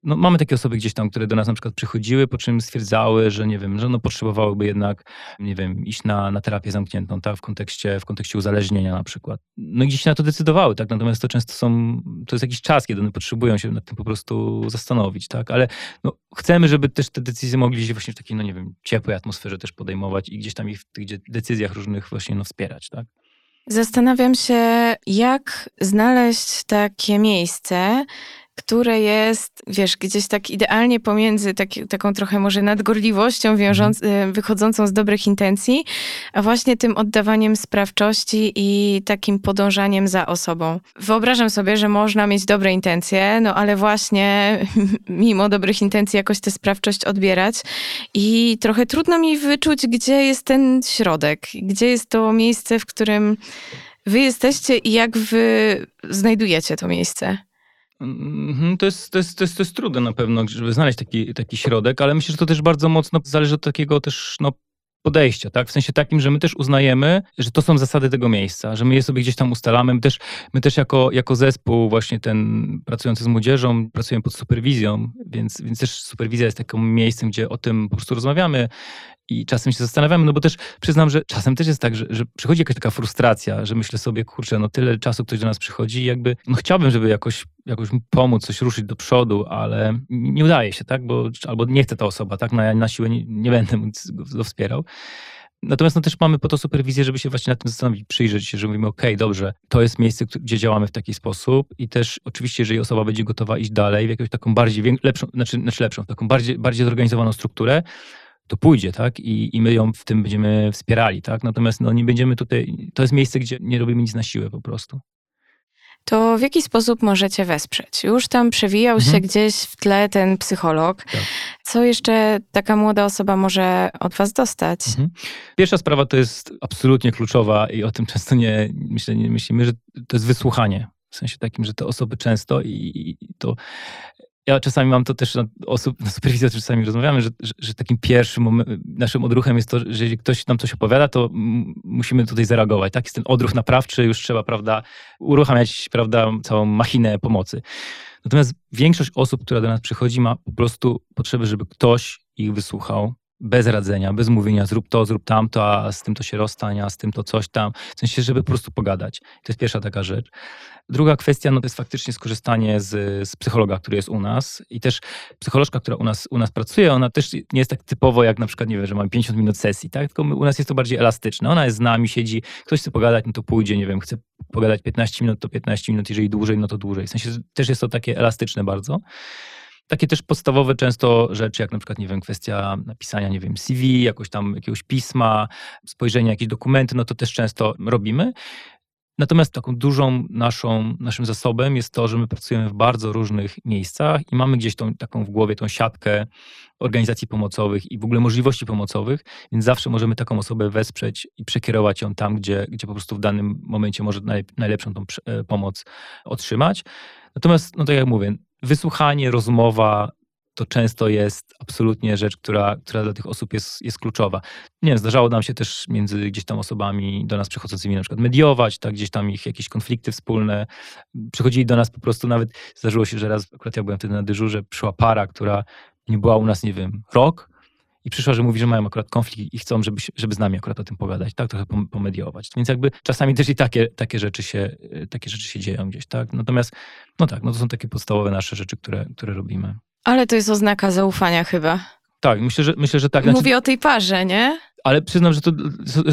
no, mamy takie osoby gdzieś tam, które do nas na przykład przychodziły, po czym stwierdzały, że nie wiem, że no potrzebowałyby jednak, nie wiem, iść na, na terapię zamkniętą, tak, w kontekście, w kontekście uzależnienia na przykład. No i gdzieś się na to decydowały, tak, natomiast to często są, to jest jakiś czas, kiedy one potrzebują się nad tym po prostu zastanowić, tak, ale no, chcemy, żeby też te decyzje mogli się właśnie w takiej, no nie wiem, ciepłej atmosferze też podejmować i gdzieś tam ich w tych decyzjach różnych właśnie no, wspierać, tak. Zastanawiam się, jak znaleźć takie miejsce, które jest, wiesz, gdzieś tak idealnie pomiędzy taki, taką trochę może nadgorliwością wiążąc, mhm. y, wychodzącą z dobrych intencji, a właśnie tym oddawaniem sprawczości i takim podążaniem za osobą. Wyobrażam sobie, że można mieć dobre intencje, no ale właśnie mimo dobrych intencji jakoś tę sprawczość odbierać i trochę trudno mi wyczuć, gdzie jest ten środek, gdzie jest to miejsce, w którym wy jesteście i jak wy znajdujecie to miejsce. Mhm, to jest, to, jest, to, jest, to jest trudne na pewno, żeby znaleźć taki, taki środek, ale myślę, że to też bardzo mocno zależy od takiego też no, podejścia, tak? W sensie takim, że my też uznajemy, że to są zasady tego miejsca, że my je sobie gdzieś tam ustalamy. My też, my też jako, jako zespół właśnie ten pracujący z młodzieżą pracujemy pod superwizją, więc, więc też superwizja jest takim miejscem, gdzie o tym po prostu rozmawiamy I czasem się zastanawiamy, no bo też przyznam, że czasem też jest tak, że, że przychodzi jakaś taka frustracja, że myślę sobie, kurczę, no tyle czasu ktoś do nas przychodzi i jakby, no chciałbym, żeby jakoś, jakoś pomóc, coś ruszyć do przodu, ale nie udaje się, tak? Bo, albo nie chce ta osoba, tak? No ja na siłę nie, nie będę go, wspierał. Natomiast no też mamy po to superwizję, żeby się właśnie nad tym zastanowić, przyjrzeć się, że mówimy, ok, dobrze, to jest miejsce, gdzie działamy w taki sposób i też oczywiście, jeżeli osoba będzie gotowa iść dalej w jakąś taką bardziej, lepszą, znaczy, znaczy lepszą, taką bardziej, bardziej zorganizowaną strukturę, to pójdzie, tak? I, I my ją w tym będziemy wspierali, tak? Natomiast no, nie będziemy tutaj, to jest miejsce, gdzie nie robimy nic na siłę po prostu to w jaki sposób możecie wesprzeć? Już tam przewijał mhm. się gdzieś w tle ten psycholog. Tak. Co jeszcze taka młoda osoba może od was dostać? Mhm. Pierwsza sprawa to jest absolutnie kluczowa i o tym często nie, myślę, nie myślimy, że to jest wysłuchanie. W sensie takim, że te osoby często i, i to ja czasami mam to też na, osób, na superwizji, czasami rozmawiamy, że, że, że takim pierwszym naszym odruchem jest to, że jeżeli ktoś nam coś opowiada, to musimy tutaj zareagować. Tak? Jest ten odruch naprawczy, już trzeba, prawda, uruchamiać, prawda, całą machinę pomocy. Natomiast większość osób, która do nas przychodzi, ma po prostu potrzebę, żeby ktoś ich wysłuchał, bez radzenia, bez mówienia zrób to, zrób tamto, a z tym to się rozstań, a z tym to coś tam. W sensie, żeby po prostu pogadać. To jest pierwsza taka rzecz. Druga kwestia no to jest faktycznie skorzystanie z, z psychologa, który jest u nas i też psycholożka, która u nas, u nas pracuje, ona też nie jest tak typowo jak na przykład, nie wiem, że mamy 50 minut sesji, tak? Tylko my, u nas jest to bardziej elastyczne. Ona jest z nami, siedzi, ktoś chce pogadać, no to pójdzie, nie wiem, chce pogadać 15 minut, to 15 minut, jeżeli dłużej, no to dłużej. W sensie też jest to takie elastyczne bardzo takie też podstawowe często rzeczy, jak na przykład, nie wiem, kwestia napisania, nie wiem, CV, jakoś tam jakiegoś pisma, spojrzenia jakieś dokumenty, no to też często robimy. Natomiast taką dużą naszą, naszym zasobem jest to, że my pracujemy w bardzo różnych miejscach i mamy gdzieś tą, taką w głowie tą siatkę organizacji pomocowych i w ogóle możliwości pomocowych, więc zawsze możemy taką osobę wesprzeć i przekierować ją tam, gdzie, gdzie po prostu w danym momencie może najlepszą tą e, pomoc otrzymać. Natomiast, no tak jak mówię, wysłuchanie, rozmowa to często jest absolutnie rzecz, która, która dla tych osób jest, jest kluczowa. Nie wiem, zdarzało nam się też między gdzieś tam osobami do nas przychodzącymi na przykład mediować, tak, gdzieś tam ich jakieś konflikty wspólne. Przychodzili do nas po prostu nawet, zdarzyło się, że raz, akurat ja byłem wtedy na dyżurze, przyszła para, która nie była u nas, nie wiem, rok, i przyszła, że mówi, że mają akurat konflikt i chcą, żeby, żeby z nami akurat o tym pogadać, tak, trochę pomediować. Więc jakby czasami też i takie, takie, rzeczy się, takie rzeczy się dzieją gdzieś, tak. Natomiast, no tak, no to są takie podstawowe nasze rzeczy, które, które robimy. Ale to jest oznaka zaufania chyba. Tak, myślę, że, myślę, że tak. Znaczy, Mówię o tej parze, nie? Ale przyznam, że to,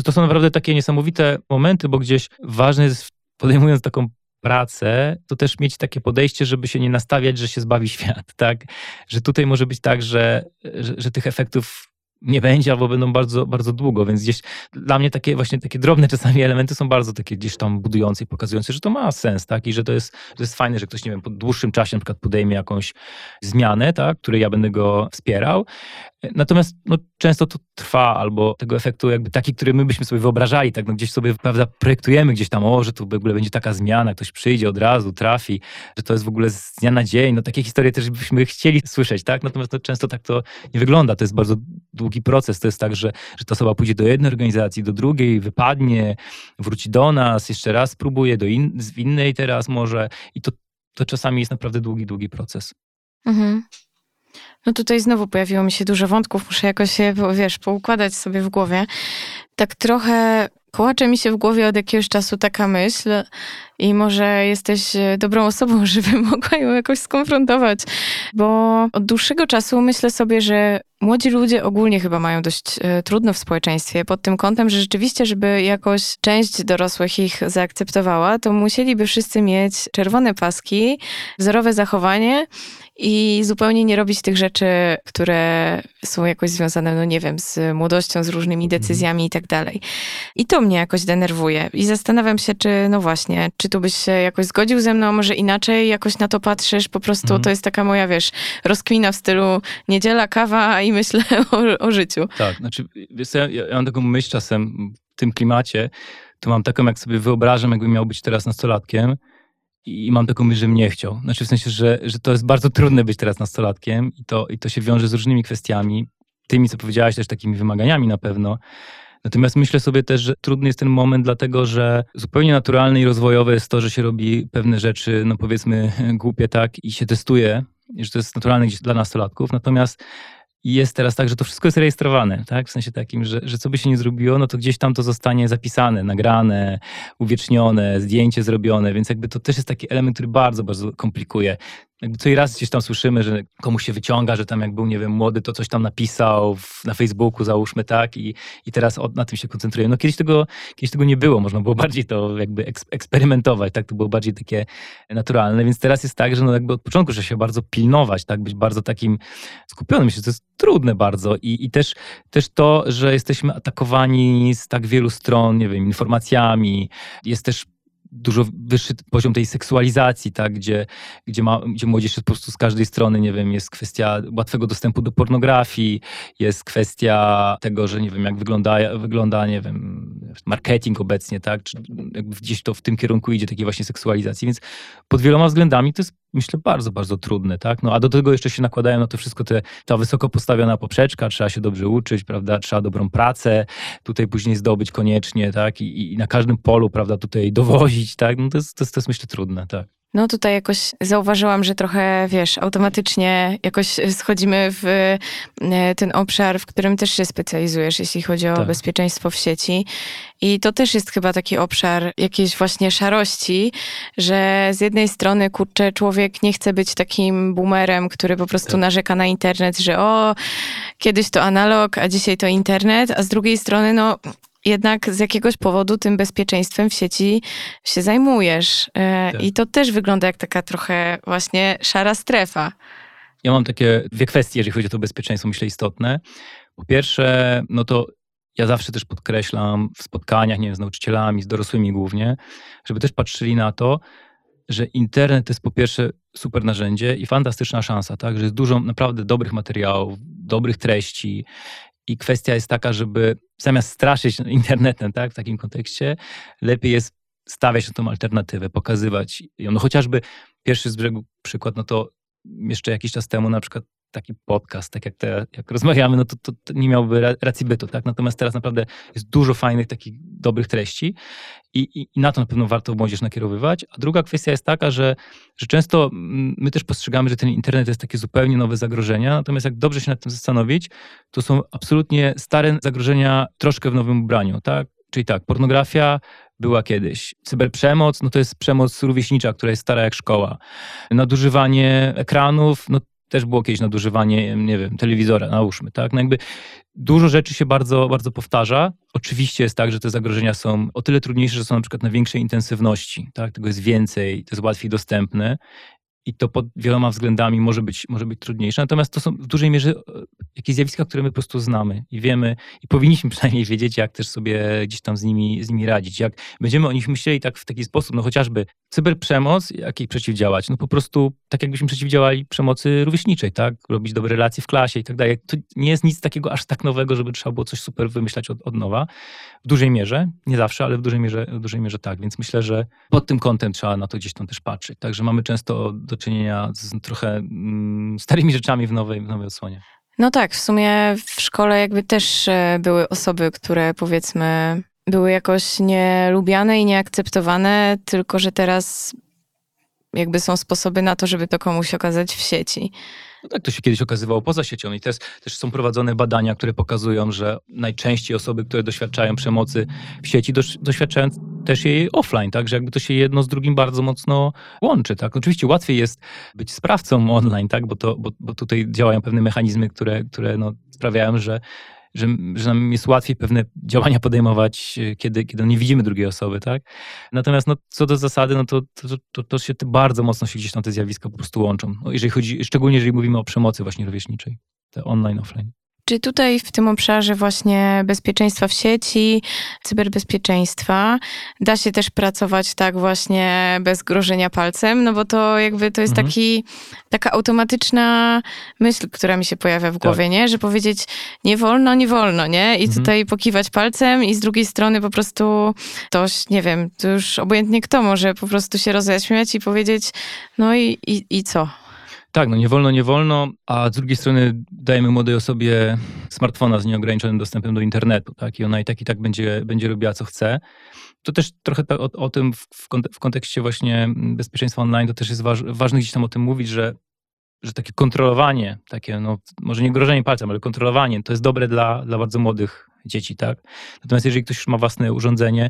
to są naprawdę takie niesamowite momenty, bo gdzieś ważne jest, podejmując taką pracę, to też mieć takie podejście, żeby się nie nastawiać, że się zbawi świat, tak? Że tutaj może być tak, że, że, że tych efektów nie będzie albo będą bardzo, bardzo długo, więc gdzieś dla mnie takie właśnie takie drobne czasami elementy są bardzo takie gdzieś tam budujące i pokazujące, że to ma sens, tak? I że to jest, to jest fajne, że ktoś, nie wiem, po dłuższym czasie na przykład podejmie jakąś zmianę, tak? Której ja będę go wspierał. Natomiast no, często to trwa, albo tego efektu jakby taki, który my byśmy sobie wyobrażali, tak? No, gdzieś sobie, prawda, projektujemy gdzieś tam, o, że tu w ogóle będzie taka zmiana, ktoś przyjdzie od razu, trafi, że to jest w ogóle z dnia na dzień, no takie historie też byśmy chcieli słyszeć, tak? Natomiast no, często tak to nie wygląda, to jest bardzo długi proces. To jest tak, że, że ta osoba pójdzie do jednej organizacji, do drugiej, wypadnie, wróci do nas, jeszcze raz spróbuje, do in, z innej teraz może i to, to czasami jest naprawdę długi, długi proces. Mhm. No tutaj znowu pojawiło mi się dużo wątków, muszę jakoś się, wiesz, poukładać sobie w głowie. Tak trochę kołacze mi się w głowie od jakiegoś czasu taka myśl i może jesteś e, dobrą osobą, żeby mogła ją jakoś skonfrontować, bo od dłuższego czasu myślę sobie, że młodzi ludzie ogólnie chyba mają dość e, trudno w społeczeństwie pod tym kątem, że rzeczywiście, żeby jakoś część dorosłych ich zaakceptowała, to musieliby wszyscy mieć czerwone paski, wzorowe zachowanie i zupełnie nie robić tych rzeczy, które są jakoś związane, no nie wiem, z młodością, z różnymi mhm. decyzjami i tak dalej. I to mnie jakoś denerwuje. I zastanawiam się, czy, no właśnie, czy tu byś się jakoś zgodził ze mną, może inaczej jakoś na to patrzysz, po prostu mhm. to jest taka moja, wiesz, rozkmina w stylu niedziela, kawa i myślę o, o życiu. Tak, znaczy, wiesz, ja, ja mam taką myśl czasem w tym klimacie, to mam taką, jak sobie wyobrażam, jakbym miał być teraz nastolatkiem, i mam taką myśl, że mnie chciał. Znaczy w sensie, że, że to jest bardzo trudne być teraz nastolatkiem i to, i to się wiąże z różnymi kwestiami, tymi, co powiedziałaś, też takimi wymaganiami na pewno. Natomiast myślę sobie też, że trudny jest ten moment, dlatego że zupełnie naturalne i rozwojowe jest to, że się robi pewne rzeczy, no powiedzmy głupie tak i się testuje, że to jest naturalne gdzieś dla nastolatków. Natomiast I jest teraz tak, że to wszystko jest rejestrowane, tak? W sensie takim, że, że co by się nie zrobiło, no to gdzieś tam to zostanie zapisane, nagrane, uwiecznione, zdjęcie zrobione, więc jakby to też jest taki element, który bardzo, bardzo komplikuje jakby co i raz gdzieś tam słyszymy, że komuś się wyciąga, że tam jak był, nie wiem, młody, to coś tam napisał w, na Facebooku, załóżmy, tak, i, i teraz od, na tym się koncentruje. No kiedyś tego, kiedyś tego nie było, można było bardziej to jakby eksperymentować, tak, to było bardziej takie naturalne, więc teraz jest tak, że no jakby od początku trzeba się bardzo pilnować, tak, być bardzo takim skupionym. Myślę, że to jest trudne bardzo. I, i też, też to, że jesteśmy atakowani z tak wielu stron, nie wiem, informacjami, jest też dużo wyższy poziom tej seksualizacji, tak, gdzie, gdzie, ma, gdzie młodzież jest po prostu z każdej strony, nie wiem, jest kwestia łatwego dostępu do pornografii, jest kwestia tego, że nie wiem, jak wygląda, wygląda nie wiem, marketing obecnie, tak, czy gdzieś to w tym kierunku idzie, takiej właśnie seksualizacji, więc pod wieloma względami to jest myślę, bardzo, bardzo trudne, tak? No, a do tego jeszcze się nakładają na to wszystko te, ta wysoko postawiona poprzeczka, trzeba się dobrze uczyć, prawda? Trzeba dobrą pracę tutaj później zdobyć koniecznie, tak? I, i na każdym polu, prawda, tutaj dowozić, tak? No to jest, to jest, to jest myślę trudne, tak. No tutaj jakoś zauważyłam, że trochę, wiesz, automatycznie jakoś schodzimy w e, ten obszar, w którym też się specjalizujesz, jeśli chodzi o tak. bezpieczeństwo w sieci. I to też jest chyba taki obszar jakiejś właśnie szarości, że z jednej strony, kurczę, człowiek nie chce być takim boomerem, który po prostu tak. narzeka na internet, że o, kiedyś to analog, a dzisiaj to internet, a z drugiej strony, no jednak z jakiegoś powodu tym bezpieczeństwem w sieci się zajmujesz. E, tak. I to też wygląda jak taka trochę właśnie szara strefa. Ja mam takie dwie kwestie, jeżeli chodzi o to bezpieczeństwo, myślę istotne. Po pierwsze, no to ja zawsze też podkreślam w spotkaniach, nie wiem, z nauczycielami, z dorosłymi głównie, żeby też patrzyli na to, że internet to jest po pierwsze super narzędzie i fantastyczna szansa, tak? Że jest dużo naprawdę dobrych materiałów, dobrych treści i kwestia jest taka, żeby zamiast straszyć internetem, tak, w takim kontekście, lepiej jest stawiać na tą alternatywę, pokazywać ją. No chociażby pierwszy z brzegu przykład, no to jeszcze jakiś czas temu na przykład taki podcast, tak jak, te, jak rozmawiamy, no to, to, to, nie miałby racji bytu, tak? Natomiast teraz naprawdę jest dużo fajnych, takich dobrych treści i, i, i, na to na pewno warto młodzież nakierowywać. A druga kwestia jest taka, że, że często my też postrzegamy, że ten internet jest takie zupełnie nowe zagrożenia, natomiast jak dobrze się nad tym zastanowić, to są absolutnie stare zagrożenia troszkę w nowym ubraniu, tak? Czyli tak, pornografia była kiedyś. Cyberprzemoc, no to jest przemoc rówieśnicza, która jest stara jak szkoła. Nadużywanie ekranów, no też było kiedyś nadużywanie, nie wiem, telewizora, nałóżmy, tak? No jakby dużo rzeczy się bardzo, bardzo powtarza. Oczywiście jest tak, że te zagrożenia są o tyle trudniejsze, że są na przykład na większej intensywności, tak? Tego jest więcej, to jest łatwiej dostępne i to pod wieloma względami może być, może być trudniejsze. Natomiast to są w dużej mierze e, jakieś zjawiska, które my po prostu znamy i wiemy i powinniśmy przynajmniej wiedzieć, jak też sobie gdzieś tam z nimi, z nimi radzić. Jak będziemy o nich myśleli tak w taki sposób, no chociażby cyberprzemoc, jak jej przeciwdziałać? No po prostu tak jakbyśmy przeciwdziałali przemocy rówieśniczej, tak? Robić dobre relacje w klasie i tak dalej. To nie jest nic takiego aż tak nowego, żeby trzeba było coś super wymyślać od, od nowa. W dużej mierze, nie zawsze, ale w dużej mierze, w dużej mierze tak. Więc myślę, że pod tym kątem trzeba na to gdzieś tam też patrzeć. Także mamy często do czynienia z trochę mm, starymi rzeczami w nowej, w nowej odsłonie. No tak, w sumie w szkole jakby też e, były osoby, które powiedzmy były jakoś nielubiane i nieakceptowane, tylko że teraz jakby są sposoby na to, żeby to komuś okazać w sieci. No tak, to się kiedyś okazywało poza siecią i też, też są prowadzone badania, które pokazują, że najczęściej osoby, które doświadczają przemocy w sieci, doświadczają też jej offline, tak, że jakby to się jedno z drugim bardzo mocno łączy, tak. Oczywiście łatwiej jest być sprawcą online, tak, bo, to, bo, bo tutaj działają pewne mechanizmy, które, które no, sprawiają, że że, że nam jest łatwiej pewne działania podejmować, e, kiedy, kiedy nie widzimy drugiej osoby, tak? Natomiast no, co do zasady, no to, to, to, to się bardzo mocno się gdzieś tam te zjawiska po prostu łączą. No, jeżeli chodzi, szczególnie jeżeli mówimy o przemocy właśnie rówieśniczej, te online, offline. Czy tutaj w tym obszarze właśnie bezpieczeństwa w sieci, cyberbezpieczeństwa da się też pracować tak właśnie bez grożenia palcem? No bo to jakby to jest mhm. taki, taka automatyczna myśl, która mi się pojawia w tak. głowie, tak. nie? Że powiedzieć nie wolno, nie wolno, nie? I mhm. tutaj pokiwać palcem i z drugiej strony po prostu ktoś, nie wiem, to już obojętnie kto może po prostu się roześmiać i powiedzieć no i, i, i co? Tak, no nie wolno, nie wolno, a z drugiej strony dajemy młodej osobie smartfona z nieograniczonym dostępem do internetu, tak? I ona i tak i tak będzie, będzie robiła co chce. To też trochę o, o tym w, w kontekście właśnie bezpieczeństwa online, to też jest waż, ważne gdzieś tam o tym mówić, że że takie kontrolowanie, takie, no, może nie grożenie palcem, ale kontrolowanie, to jest dobre dla, dla bardzo młodych dzieci, tak? Natomiast jeżeli ktoś już ma własne urządzenie,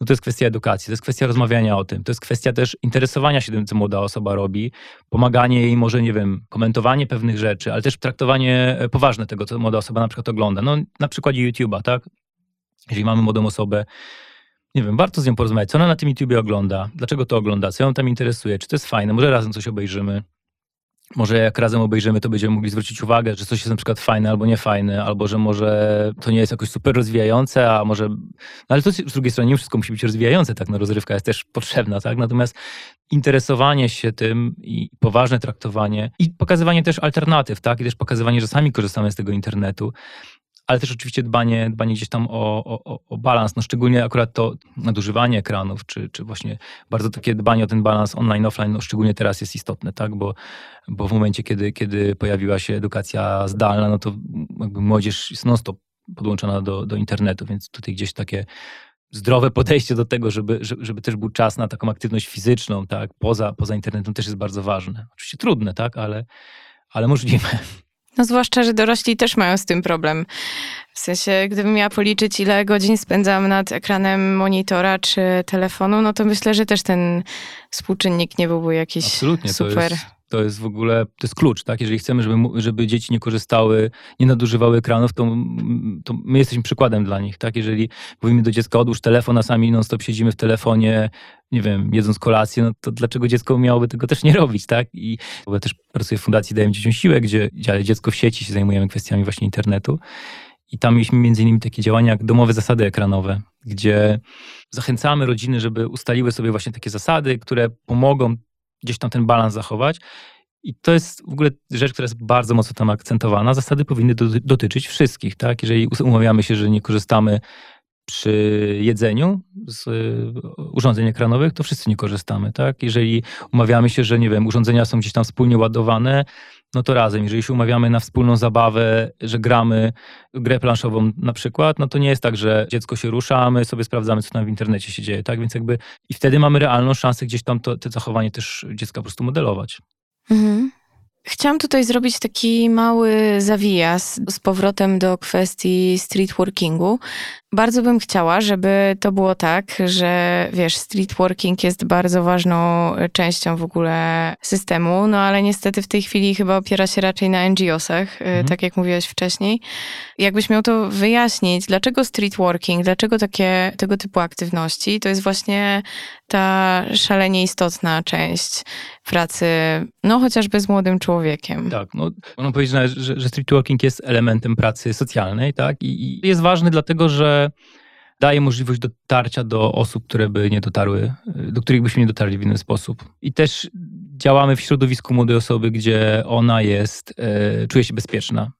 no to jest kwestia edukacji, to jest kwestia rozmawiania o tym, to jest kwestia też interesowania się tym, co młoda osoba robi, pomaganie jej, może, nie wiem, komentowanie pewnych rzeczy, ale też traktowanie e, poważne tego, co młoda osoba na przykład ogląda. No, na przykładzie YouTube'a, tak? Jeżeli mamy młodą osobę, nie wiem, warto z nią porozmawiać, co ona na tym YouTubie ogląda, dlaczego to ogląda, co ją tam interesuje, czy to jest fajne, może razem coś obejrzymy. Może jak razem obejrzymy, to będziemy mogli zwrócić uwagę, że coś jest na przykład fajne albo niefajne, albo że może to nie jest jakoś super rozwijające, a może. No ale to z drugiej strony nie wszystko musi być rozwijające, tak? No rozrywka jest też potrzebna, tak? Natomiast interesowanie się tym i poważne traktowanie i pokazywanie też alternatyw, tak? I też pokazywanie, że sami korzystamy z tego internetu ale też oczywiście dbanie, dbanie gdzieś tam o, o, o balans, no szczególnie akurat to nadużywanie ekranów, czy, czy właśnie bardzo takie dbanie o ten balans online, offline, no szczególnie teraz jest istotne, tak, bo, bo w momencie, kiedy, kiedy pojawiła się edukacja zdalna, no to jakby młodzież jest non-stop podłączona do, do internetu, więc tutaj gdzieś takie zdrowe podejście do tego, żeby, żeby też był czas na taką aktywność fizyczną, tak, poza, poza internetem też jest bardzo ważne. Oczywiście trudne, tak, ale, ale możliwe. No zwłaszcza, że dorośli też mają z tym problem. W sensie, gdybym miała policzyć, ile godzin spędzam nad ekranem monitora czy telefonu, no to myślę, że też ten współczynnik nie byłby jakiś Absolutnie, super. To jest, to jest w ogóle, to jest klucz, tak? Jeżeli chcemy, żeby, żeby dzieci nie korzystały, nie nadużywały ekranów, to, to my jesteśmy przykładem dla nich, tak? Jeżeli mówimy do dziecka, odłóż telefon, a sami non-stop siedzimy w telefonie, nie wiem, jedząc kolację, no to dlaczego dziecko miałoby tego też nie robić, tak? I ja też pracuję w Fundacji Dajemy Dzieciom Siłę, gdzie dziale dziecko w sieci się zajmujemy kwestiami właśnie internetu. I tam mieliśmy między innymi takie działania jak domowe zasady ekranowe, gdzie zachęcamy rodziny, żeby ustaliły sobie właśnie takie zasady, które pomogą gdzieś tam ten balans zachować. I to jest w ogóle rzecz, która jest bardzo mocno tam akcentowana. Zasady powinny dotyczyć wszystkich, tak? Jeżeli umawiamy się, że nie korzystamy przy jedzeniu z urządzeń ekranowych, to wszyscy nie korzystamy, tak? Jeżeli umawiamy się, że nie wiem, urządzenia są gdzieś tam wspólnie ładowane, no to razem. Jeżeli się umawiamy na wspólną zabawę, że gramy grę planszową na przykład, no to nie jest tak, że dziecko się rusza, a my sobie sprawdzamy, co tam w internecie się dzieje, tak? Więc jakby i wtedy mamy realną szansę gdzieś tam to, to zachowanie też dziecka po prostu modelować. Mhm. Chciałam tutaj zrobić taki mały zawijas z powrotem do kwestii streetworkingu. Bardzo bym chciała, żeby to było tak, że wiesz, streetworking jest bardzo ważną częścią w ogóle systemu, no ale niestety w tej chwili chyba opiera się raczej na NGO-sach, y, mhm. tak jak mówiłeś wcześniej. Jakbyś miał to wyjaśnić, dlaczego streetworking, dlaczego takie tego typu aktywności, to jest właśnie ta szalenie istotna część pracy, no chociażby z młodym człowiekiem. Tak, no można powiedzieć, że, że streetworking jest elementem pracy socjalnej, tak, i, i jest ważny dlatego, że daje możliwość dotarcia do osób, które by nie dotarły, do których byśmy nie dotarli w inny sposób. I też działamy w środowisku młodej osoby, gdzie ona jest, e, czuje się bezpieczna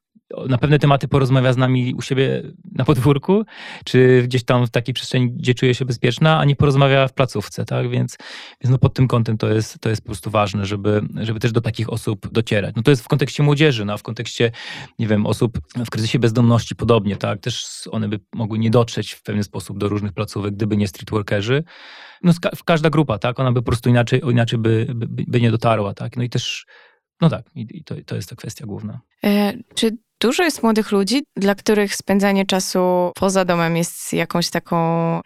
na pewne tematy porozmawia z nami u siebie na podwórku, czy gdzieś tam w takiej przestrzeni, gdzie czuje się bezpieczna, a nie porozmawia w placówce, tak? Więc, więc no pod tym kątem to jest, to jest po prostu ważne, żeby, żeby też do takich osób docierać. No to jest w kontekście młodzieży, no a w kontekście, nie wiem, osób w kryzysie bezdomności podobnie, tak? Też one by mogły nie dotrzeć w pewien sposób do różnych placówek, gdyby nie streetworkerzy. No każda grupa, tak? Ona by po prostu inaczej, inaczej by, by, by nie dotarła, tak? No i też no tak, i to, to jest ta kwestia główna. E, czy Dużo jest młodych ludzi, dla których spędzanie czasu poza domem jest jakąś taką,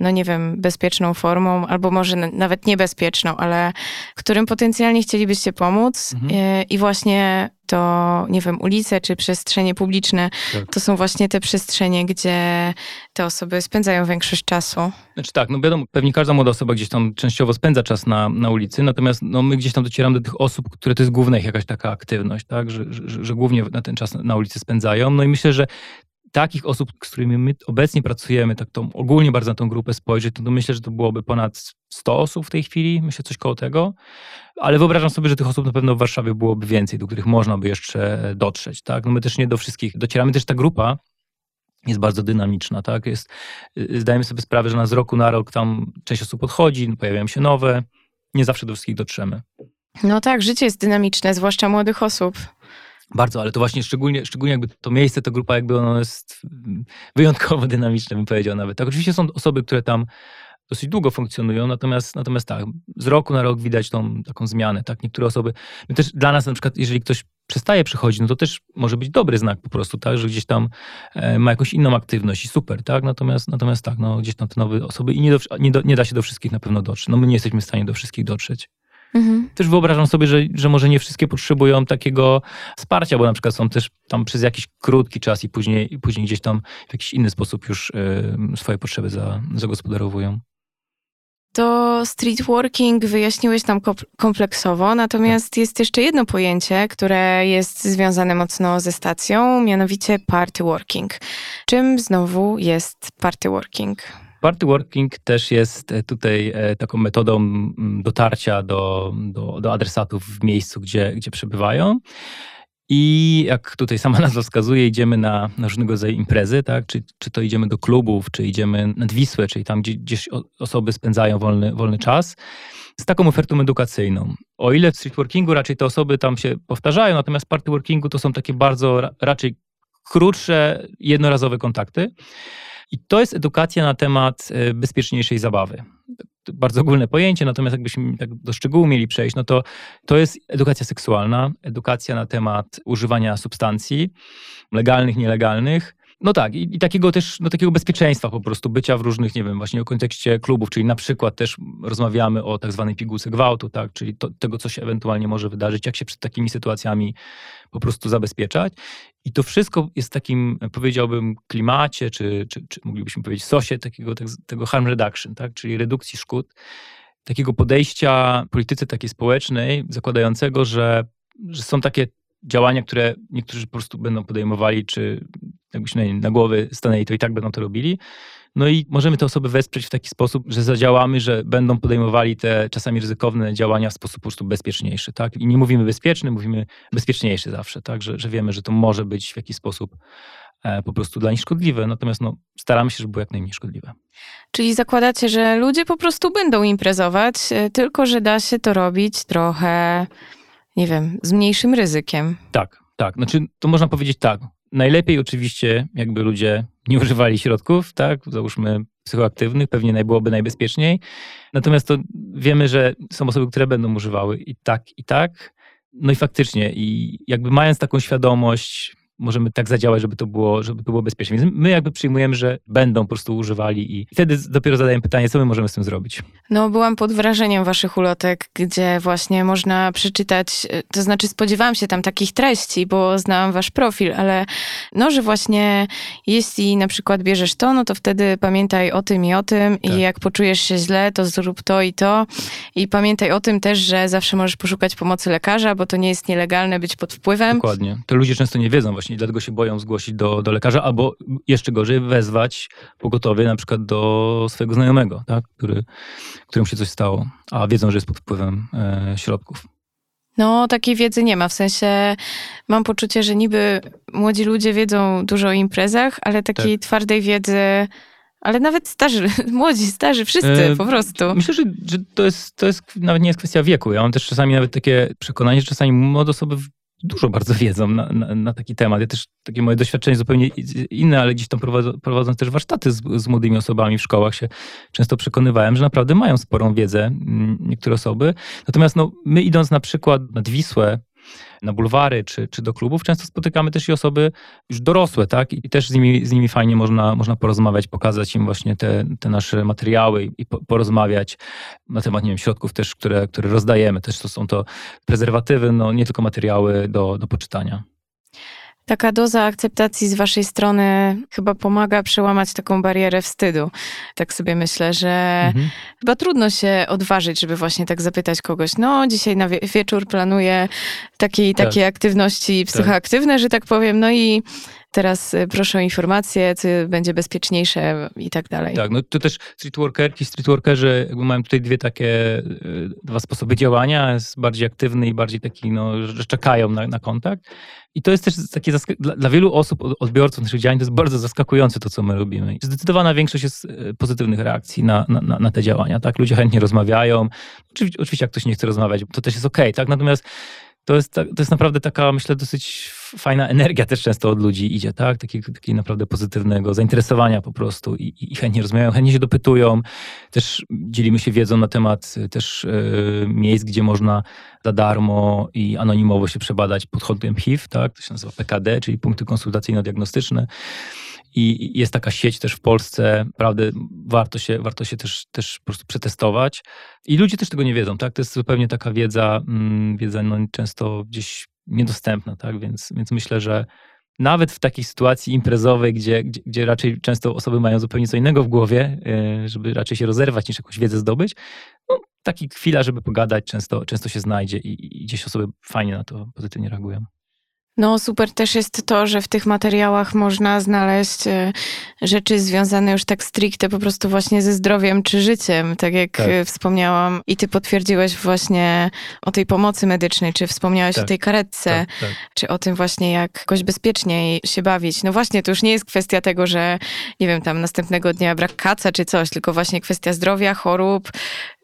no nie wiem, bezpieczną formą, albo może nawet niebezpieczną, ale którym potencjalnie chcielibyście pomóc mhm. E, i właśnie to, nie wiem, ulice czy przestrzenie publiczne, tak. to są właśnie te przestrzenie, gdzie te osoby spędzają większość czasu. Znaczy tak, no wiadomo, pewnie każda młoda osoba gdzieś tam częściowo spędza czas na, na ulicy, natomiast no, my gdzieś tam docieramy do tych osób, które to jest główna ich jakaś taka aktywność, tak, że, że, że głównie na ten czas na ulicy spędzają. No i myślę, że takich osób, z którymi my obecnie pracujemy, tak tą, ogólnie bardzo na tą grupę spojrzeć, to, to myślę, że to byłoby ponad 100 osób w tej chwili, myślę coś koło tego, ale wyobrażam sobie, że tych osób na pewno w Warszawie byłoby więcej, do których można by jeszcze dotrzeć, tak? No my też nie do wszystkich docieramy, też ta grupa jest bardzo dynamiczna, tak? Jest, y, zdajemy sobie sprawę, że na z roku na rok tam część osób odchodzi, pojawiają się nowe, nie zawsze do wszystkich dotrzemy. No tak, życie jest dynamiczne, zwłaszcza młodych osób. Bardzo, ale to właśnie szczególnie, szczególnie jakby to miejsce, to grupa jakby ono jest wyjątkowo dynamiczne, bym powiedział nawet. Tak, oczywiście są osoby, które tam dosyć długo funkcjonują, natomiast, natomiast tak, z roku na rok widać tą taką zmianę, tak, niektóre osoby, też dla nas na przykład, jeżeli ktoś przestaje przychodzić, no to też może być dobry znak po prostu, tak, że gdzieś tam e, ma jakąś inną aktywność i super, tak, natomiast, natomiast tak, no gdzieś tam te nowe osoby i nie, do, nie, do, nie da się do wszystkich na pewno dotrzeć, no my nie jesteśmy w stanie do wszystkich dotrzeć. Mhm. Też wyobrażam sobie, że, że może nie wszystkie potrzebują takiego wsparcia, bo na przykład są też tam przez jakiś krótki czas i później, i później gdzieś tam w jakiś inny sposób już y, swoje potrzeby za, zagospodarowują. To streetworking wyjaśniłeś tam kompleksowo, natomiast tak. jest jeszcze jedno pojęcie, które jest związane mocno ze stacją, mianowicie party working. Czym znowu jest party working? Party working też jest e, tutaj e, taką metodą dotarcia do, do, do adresatów w miejscu, gdzie, gdzie przebywają. I jak tutaj sama nazwa wskazuje, idziemy na, na różnego rodzaju imprezy, tak? Czy, czy to idziemy do klubów, czy idziemy nad Wisłę, czyli tam, gdzie gdzieś osoby spędzają wolny, wolny czas, z taką ofertą edukacyjną. O ile w streetworkingu raczej te osoby tam się powtarzają, natomiast party workingu to są takie bardzo raczej krótsze, jednorazowe kontakty. I to jest edukacja na temat e, bezpieczniejszej zabawy. Bardzo ogólne pojęcie, natomiast jakbyśmy tak do szczegółu mieli przejść, no to to jest edukacja seksualna, edukacja na temat używania substancji legalnych, nielegalnych, no tak, i, i, takiego też, no takiego bezpieczeństwa po prostu, bycia w różnych, nie wiem, właśnie o kontekście klubów, czyli na przykład też rozmawiamy o tak zwanej pigułce gwałtu, tak, czyli to, tego, co się ewentualnie może wydarzyć, jak się przed takimi sytuacjami po prostu zabezpieczać. I to wszystko jest w takim, powiedziałbym, klimacie, czy, czy, czy moglibyśmy powiedzieć sosie takiego, tak, tego harm reduction, tak, czyli redukcji szkód, takiego podejścia polityce takiej społecznej, zakładającego, że, że są takie działania, które niektórzy po prostu będą podejmowali, czy jakbyśmy na głowy stanęli, to i tak będą to robili. No i możemy te osoby wesprzeć w taki sposób, że zadziałamy, że będą podejmowali te czasami ryzykowne działania w sposób po prostu bezpieczniejszy, tak? I nie mówimy bezpieczny, mówimy bezpieczniejszy zawsze, tak? Że, że wiemy, że to może być w jakiś sposób e, po prostu dla nich szkodliwe, natomiast no, staramy się, żeby było jak najmniej szkodliwe. Czyli zakładacie, że ludzie po prostu będą imprezować, e, tylko że da się to robić trochę nie wiem, z mniejszym ryzykiem. Tak, tak. Znaczy, to można powiedzieć tak. Najlepiej oczywiście, jakby ludzie nie używali środków, tak, załóżmy psychoaktywnych, pewnie byłoby najbezpieczniej. Natomiast to wiemy, że są osoby, które będą używały i tak, i tak. No i faktycznie, i jakby mając taką świadomość, możemy tak zadziałać, żeby to było, żeby to było bezpieczne. Więc my jakby przyjmujemy, że będą po prostu używali i wtedy dopiero zadajemy pytanie, co my możemy z tym zrobić. No, byłam pod wrażeniem waszych ulotek, gdzie właśnie można przeczytać, to znaczy spodziewałam się tam takich treści, bo znałam wasz profil, ale no, że właśnie jeśli na przykład bierzesz to, no to wtedy pamiętaj o tym i o tym tak. i jak poczujesz się źle, to zrób to i to i pamiętaj o tym też, że zawsze możesz poszukać pomocy lekarza, bo to nie jest nielegalne być pod wpływem. Dokładnie. To ludzie często nie wiedzą właśnie dlatego się boją zgłosić do, do lekarza, albo jeszcze gorzej wezwać pogotowie na przykład do swojego znajomego, tak? Który, którym się coś stało, a wiedzą, że jest pod wpływem e, środków. No, takiej wiedzy nie ma. W sensie mam poczucie, że niby młodzi ludzie wiedzą dużo o imprezach, ale takiej tak. twardej wiedzy. Ale nawet starzy, młodzi, starzy, wszyscy e, po prostu. Myślę, że, że to, jest, to jest nawet nie jest kwestia wieku. Ja mam też czasami nawet takie przekonanie, że czasami młode osoby dużo bardzo wiedzą na, na, na, taki temat. Ja też takie moje doświadczenie zupełnie inne, ale gdzieś tam prowadzą, prowadząc też warsztaty z, z, młodymi osobami w szkołach się często przekonywałem, że naprawdę mają sporą wiedzę mm, niektóre osoby. Natomiast no, my idąc na przykład nad Wisłę, na bulwary czy, czy do klubów, często spotykamy też i osoby już dorosłe, tak? I też z nimi, z nimi fajnie można, można porozmawiać, pokazać im właśnie te, te nasze materiały i po, porozmawiać na temat, nie wiem, środków też, które, które rozdajemy. Też to są to prezerwatywy, no nie tylko materiały do, do poczytania. Taka doza akceptacji z waszej strony chyba pomaga przełamać taką barierę wstydu. Tak sobie myślę, że mhm. chyba trudno się odważyć, żeby właśnie tak zapytać kogoś, no dzisiaj na wie wieczór planuję takiej, tak. takiej aktywności tak. psychoaktywne, tak. że tak powiem, no i teraz y, proszę o informacje, co będzie bezpieczniejsze i tak dalej. Tak, no to też streetworkerki, streetworkerzy jakby mają tutaj dwie takie, y, dwa sposoby działania, jest bardziej aktywny i bardziej taki, no, że czekają na, na kontakt. I to jest też takie, dla, dla, wielu osób, odbiorców naszych działań, to jest bardzo zaskakujące to, co my robimy. Zdecydowana większość jest y, pozytywnych reakcji na, na, na te działania, tak? Ludzie chętnie rozmawiają. Oczywiście, oczywiście jak ktoś nie chce rozmawiać, to też jest okej, okay, tak? Natomiast to jest, to jest naprawdę taka, myślę, dosyć fajna energia też często od ludzi idzie, tak? Takiego, takiego naprawdę pozytywnego zainteresowania po prostu i, i chętnie rozmawiają, chętnie się dopytują. Też dzielimy się wiedzą na temat też yy, miejsc, gdzie można za darmo i anonimowo się przebadać pod kątem HIV, tak? To się nazywa PKD, czyli punkty konsultacyjno-diagnostyczne. I jest taka sieć też w Polsce, prawda, warto się, warto się też, też po prostu przetestować. I ludzie też tego nie wiedzą, tak? To jest zupełnie taka wiedza, mm, wiedza no, często gdzieś niedostępna, tak? Więc, więc myślę, że nawet w takiej sytuacji imprezowej, gdzie, gdzie, gdzie, raczej często osoby mają zupełnie co innego w głowie, e, żeby raczej się rozerwać niż jakąś wiedzę zdobyć, no, taki chwila, żeby pogadać często, często się znajdzie i, i gdzieś osoby fajnie na to pozytywnie reagują. No, super też jest to, że w tych materiałach można znaleźć e, rzeczy związane już tak stricte po prostu właśnie ze zdrowiem czy życiem, tak jak tak. E, wspomniałam. I ty potwierdziłeś właśnie o tej pomocy medycznej, czy wspomniałeś tak. o tej karetce, tak, tak, czy o tym właśnie, jak jakoś bezpieczniej się bawić. No właśnie, to już nie jest kwestia tego, że nie wiem, tam następnego dnia brak kaca czy coś, tylko właśnie kwestia zdrowia, chorób,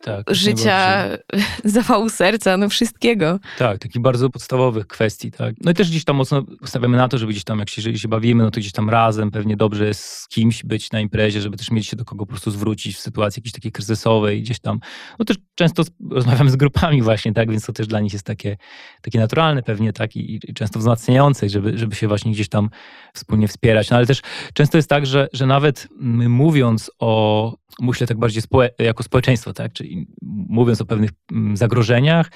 tak, życia, zawału serca, no wszystkiego. Tak, takich bardzo podstawowych kwestii, tak. No i też gdzieś tam mocno stawiamy na to, żeby gdzieś tam, jak się, jeżeli się bawimy, no to gdzieś tam razem pewnie dobrze jest z kimś być na imprezie, żeby też mieć się do kogo po prostu zwrócić w sytuacji jakiejś takiej kryzysowej, gdzieś tam, no też często rozmawiamy z grupami właśnie, tak, więc to też dla nich jest takie, takie naturalne pewnie, tak, i, i często wzmacniające, żeby, żeby się właśnie gdzieś tam wspólnie wspierać. No ale też często jest tak, że, że nawet my mówiąc o, myślę tak bardziej społe jako społeczeństwo, tak, czyli mówiąc o pewnych mm, zagrożeniach,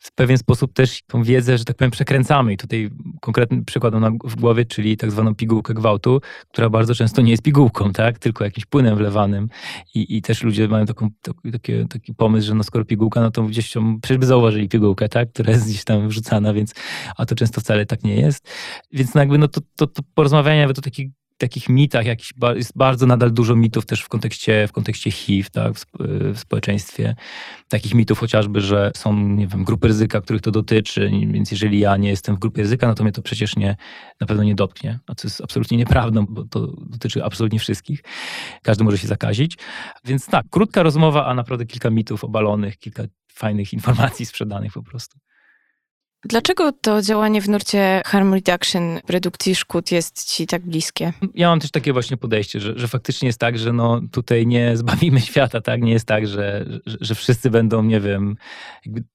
w pewien sposób też tą wiedzę, że tak powiem, przekręcamy. I tutaj konkretny przykład mam w głowie, czyli tak zwaną pigułkę gwałtu, która bardzo często nie jest pigułką, tak, tylko jakimś płynem wlewanym. I, i też ludzie mają taką, taki, taki pomysł, że no skoro pigułka, no to gdzieś tam, przecież by zauważyli pigułkę, tak, która jest gdzieś tam wrzucana, więc, a to często wcale tak nie jest. Więc no jakby no to, to, to porozmawianie, nawet to taki takich mitach, jakiś, jest bardzo nadal dużo mitów też w kontekście, w kontekście HIV, tak, w, w, społeczeństwie. Takich mitów chociażby, że są, nie wiem, grupy ryzyka, których to dotyczy, więc jeżeli ja nie jestem w grupie ryzyka, no to mnie to przecież nie, na pewno nie dotknie. A co jest absolutnie nieprawdą, bo to dotyczy absolutnie wszystkich. Każdy może się zakazić. Więc tak, krótka rozmowa, a naprawdę kilka mitów obalonych, kilka fajnych informacji sprzedanych po prostu. Dlaczego to działanie w nurcie harm reduction, redukcji szkód jest ci tak bliskie? Ja mam też takie właśnie podejście, że, że faktycznie jest tak, że no tutaj nie zbawimy świata, tak? Nie jest tak, że, że, że wszyscy będą, nie wiem,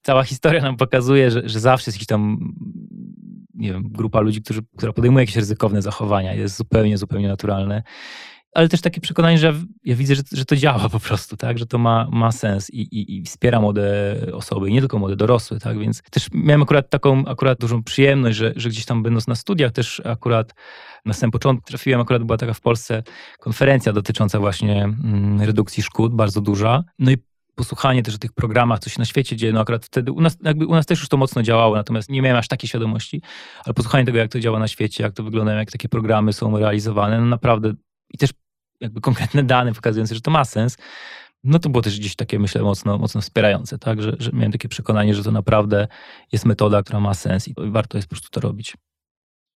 cała historia nam pokazuje, że, że zawsze jest jakiś tam nie wiem, grupa ludzi, którzy, która podejmuje jakieś ryzykowne zachowania. Jest zupełnie, zupełnie naturalne ale też takie przekonanie, że ja widzę, że, że to działa po prostu, tak, że to ma, ma sens i, i, i wspiera młode osoby, i nie tylko młode, dorosłe, tak, więc też miałem akurat taką akurat dużą przyjemność, że, że gdzieś tam będąc na studiach też akurat na samym początku trafiłem, akurat była taka w Polsce konferencja dotycząca właśnie mm, redukcji szkód, bardzo duża, no i posłuchanie też o tych programach, co się na świecie dzieje, no akurat wtedy u nas, jakby u nas też już to mocno działało, natomiast nie miałem aż takiej świadomości, ale posłuchanie tego, jak to działa na świecie, jak to wygląda, jak takie programy są realizowane, no naprawdę i też jakby konkretne dane pokazujące, że to ma sens, no to było też gdzieś takie, myślę, mocno, mocno wspierające, tak? Że, że miałem takie przekonanie, że to naprawdę jest metoda, która ma sens i warto jest po prostu to robić.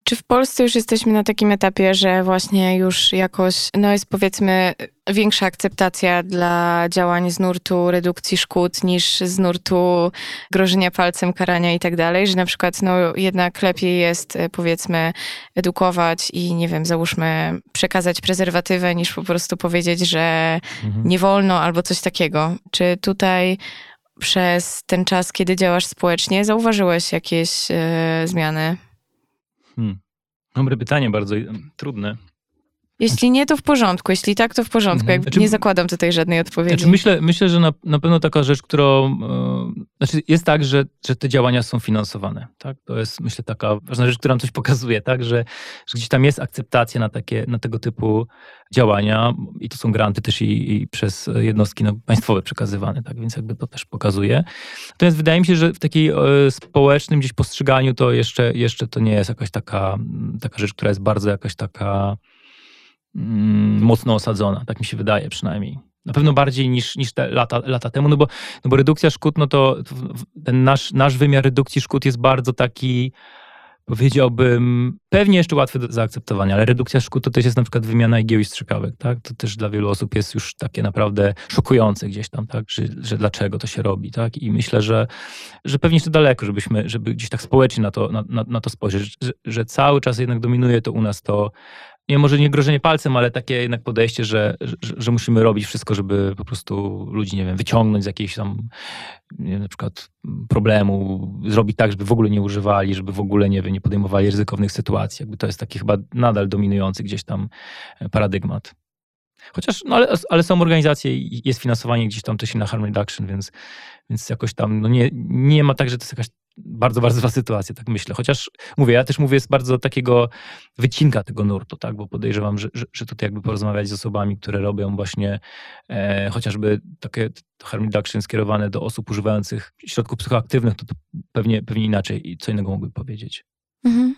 Czy w Polsce już jesteśmy na takim etapie, że właśnie już jakoś, no jest powiedzmy większa akceptacja dla działań z nurtu redukcji szkód niż z nurtu grożenia palcem, karania i tak dalej, że na przykład no jednak lepiej jest e, powiedzmy edukować i nie wiem, załóżmy przekazać prezerwatywę niż po prostu powiedzieć, że mhm. nie wolno albo coś takiego. Czy tutaj przez ten czas, kiedy działasz społecznie, zauważyłeś jakieś e, zmiany? Hmm. Dobre pytanie, bardzo trudne. Jeśli nie, to w porządku. Jeśli tak, to w porządku. Mhm. Znaczy, nie zakładam tutaj żadnej odpowiedzi. Znaczy myślę, myślę, że na, na pewno taka rzecz, którą. E, znaczy jest tak, że, że te działania są finansowane. Tak? To jest, myślę, taka ważna rzecz, która nam coś pokazuje, tak? że, że gdzieś tam jest akceptacja na, takie, na tego typu działania i to są granty też i, i przez jednostki no, państwowe przekazywane, tak? więc jakby to też pokazuje. Natomiast wydaje mi się, że w takiej e, społecznym gdzieś postrzeganiu to jeszcze, jeszcze to nie jest jakaś taka, taka rzecz, która jest bardzo jakaś taka mocno osadzona, tak mi się wydaje przynajmniej. Na pewno bardziej niż, niż te lata, lata temu, no bo, no bo redukcja szkód, no to ten nasz, nasz wymiar redukcji szkód jest bardzo taki powiedziałbym, pewnie jeszcze łatwe do zaakceptowania, ale redukcja szkód to też jest na przykład wymiana igieł i strzykawek, tak? To też dla wielu osób jest już takie naprawdę szokujące gdzieś tam, tak? Że, że dlaczego to się robi, tak? I myślę, że, że pewnie jeszcze daleko, żebyśmy, żeby gdzieś tak społecznie na to, na, na, na to spojrzeć, że, że cały czas jednak dominuje to u nas to nie może nie grożenie palcem, ale takie jednak podejście, że, że, że, musimy robić wszystko, żeby po prostu ludzi, nie wiem, wyciągnąć z jakiejś tam wiem, na przykład problemu, zrobić tak, żeby w ogóle nie używali, żeby w ogóle, nie wiem, nie podejmowali ryzykownych sytuacji. Jakby to jest taki chyba nadal dominujący gdzieś tam e, paradygmat. Chociaż, no ale, ale są organizacje i jest finansowanie gdzieś tam też na harm reduction, więc, więc jakoś tam, no nie, nie ma tak, że to jest jakaś bardzo, bardzo zła sytuacja, tak myślę. Chociaż mówię, ja też mówię z bardzo takiego wycinka tego nurtu, tak, bo podejrzewam, że, że, że tutaj jakby porozmawiać z osobami, które robią właśnie e, chociażby takie harm reduction skierowane do osób używających środków psychoaktywnych, to, to pewnie, pewnie inaczej i co innego mógłby powiedzieć. Mhm.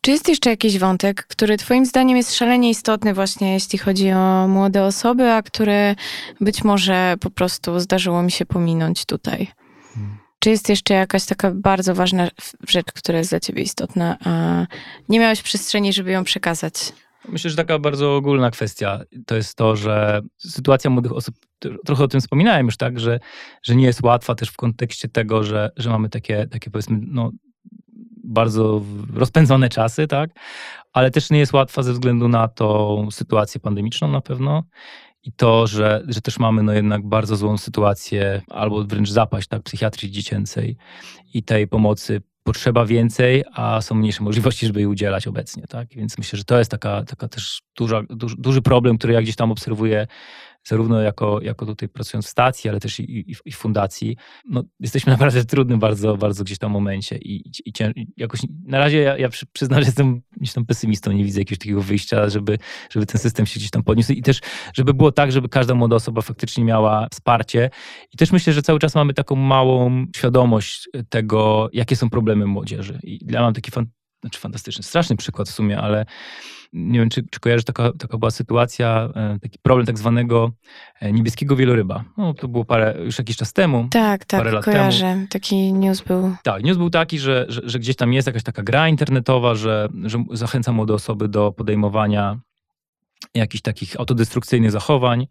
Czy jest jeszcze jakiś wątek, który Twoim zdaniem jest szalenie istotny, właśnie jeśli chodzi o młode osoby, a które być może po prostu zdarzyło mi się pominąć tutaj? Hmm. Czy jest jeszcze jakaś taka bardzo ważna rzecz, która jest dla Ciebie istotna, a nie miałeś przestrzeni, żeby ją przekazać? Myślę, że taka bardzo ogólna kwestia to jest to, że sytuacja młodych osób, trochę o tym wspominałem już, tak, że, że nie jest łatwa też w kontekście tego, że, że mamy takie, takie powiedzmy, no, bardzo rozpędzone czasy, tak? Ale też nie jest łatwa ze względu na tą sytuację pandemiczną na pewno i to, że, że też mamy no jednak bardzo złą sytuację albo wręcz zapaść tak, psychiatrii dziecięcej i tej pomocy potrzeba więcej, a są mniejsze możliwości, żeby jej udzielać obecnie. Tak? Więc myślę, że to jest taka, taka też duża, duży, duży problem, który ja gdzieś tam obserwuję zarówno jako, jako tutaj pracując w stacji, ale też i, i, w fundacji, no, jesteśmy naprawdę w trudnym bardzo, bardzo gdzieś tam momencie i, i, i jakoś na razie ja, ja przyznam, że jestem gdzieś tam pesymistą, nie widzę jakiegoś takiego wyjścia, żeby, żeby ten system się gdzieś tam podniósł i też, żeby było tak, żeby każda młoda osoba faktycznie miała wsparcie i też myślę, że cały czas mamy taką małą świadomość tego, jakie są problemy młodzieży. I ja mam taki fan, znaczy fantastyczny, straszny przykład w sumie, ale nie wiem, czy, czy kojarzysz, taka, taka była sytuacja, e, taki problem tak zwanego e, niebieskiego wieloryba. No, to było parę, już jakiś czas temu. Tak, tak, parę lat kojarzę. Temu. Taki news był. Tak, news był taki, że, że, że, gdzieś tam jest jakaś taka gra internetowa, że, że zachęca młode osoby do podejmowania jakichś takich autodestrukcyjnych zachowań.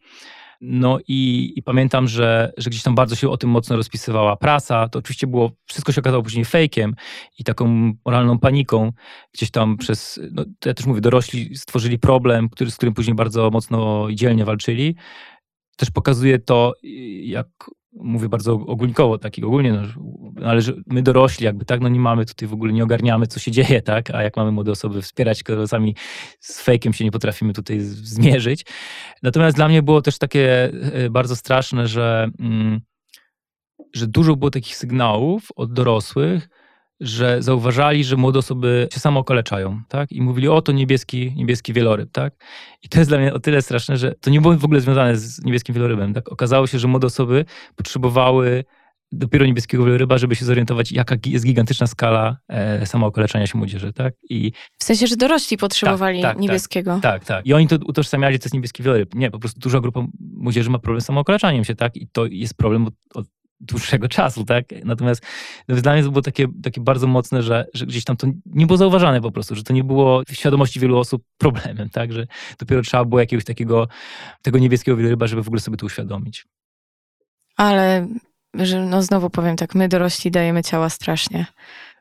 No i, i, pamiętam, że, że gdzieś tam bardzo się o tym mocno rozpisywała prasa. To oczywiście było, wszystko się okazało później fejkiem i taką moralną paniką. Gdzieś tam przez, no, ja też mówię, dorośli stworzyli problem, który, z którym później bardzo mocno i dzielnie walczyli. Też pokazuje to, jak mówię bardzo ogólnikowo, tak ogólnie, no, ale że my dorośli jakby, tak, no nie mamy tutaj w ogóle, nie ogarniamy, co się dzieje, tak, a jak mamy młode osoby wspierać, które sami z fejkiem się nie potrafimy tutaj zmierzyć. Natomiast dla mnie było też takie e, bardzo straszne, że, mm, że dużo było takich sygnałów od dorosłych, że zauważali, że młode osoby się samo okaleczają, tak? I mówili, o to niebieski, niebieski wieloryb, tak? I to jest dla mnie o tyle straszne, że to nie było w ogóle związane z niebieskim wielorybem, tak? Okazało się, że młode osoby potrzebowały dopiero niebieskiego wieloryba, żeby się zorientować, jaka jest gigantyczna skala e, samookaleczania się młodzieży, tak? I w sensie, że dorośli potrzebowali tak, tak, niebieskiego. Tak, tak, tak. I oni to utożsamiali, że to jest niebieski wieloryb. Nie, po prostu duża grupa młodzieży ma problem z samookaleczaniem się, tak? I to jest problem od, od dłuższego czasu, tak? Natomiast dla mnie to było takie, takie bardzo mocne, że, że gdzieś tam to nie było zauważane po prostu, że to nie było w świadomości wielu osób problemem, tak? Że dopiero trzeba było jakiegoś takiego, tego niebieskiego wieloryba, żeby w ogóle sobie to uświadomić. Ale, że no znowu powiem tak, my dorośli dajemy ciała strasznie.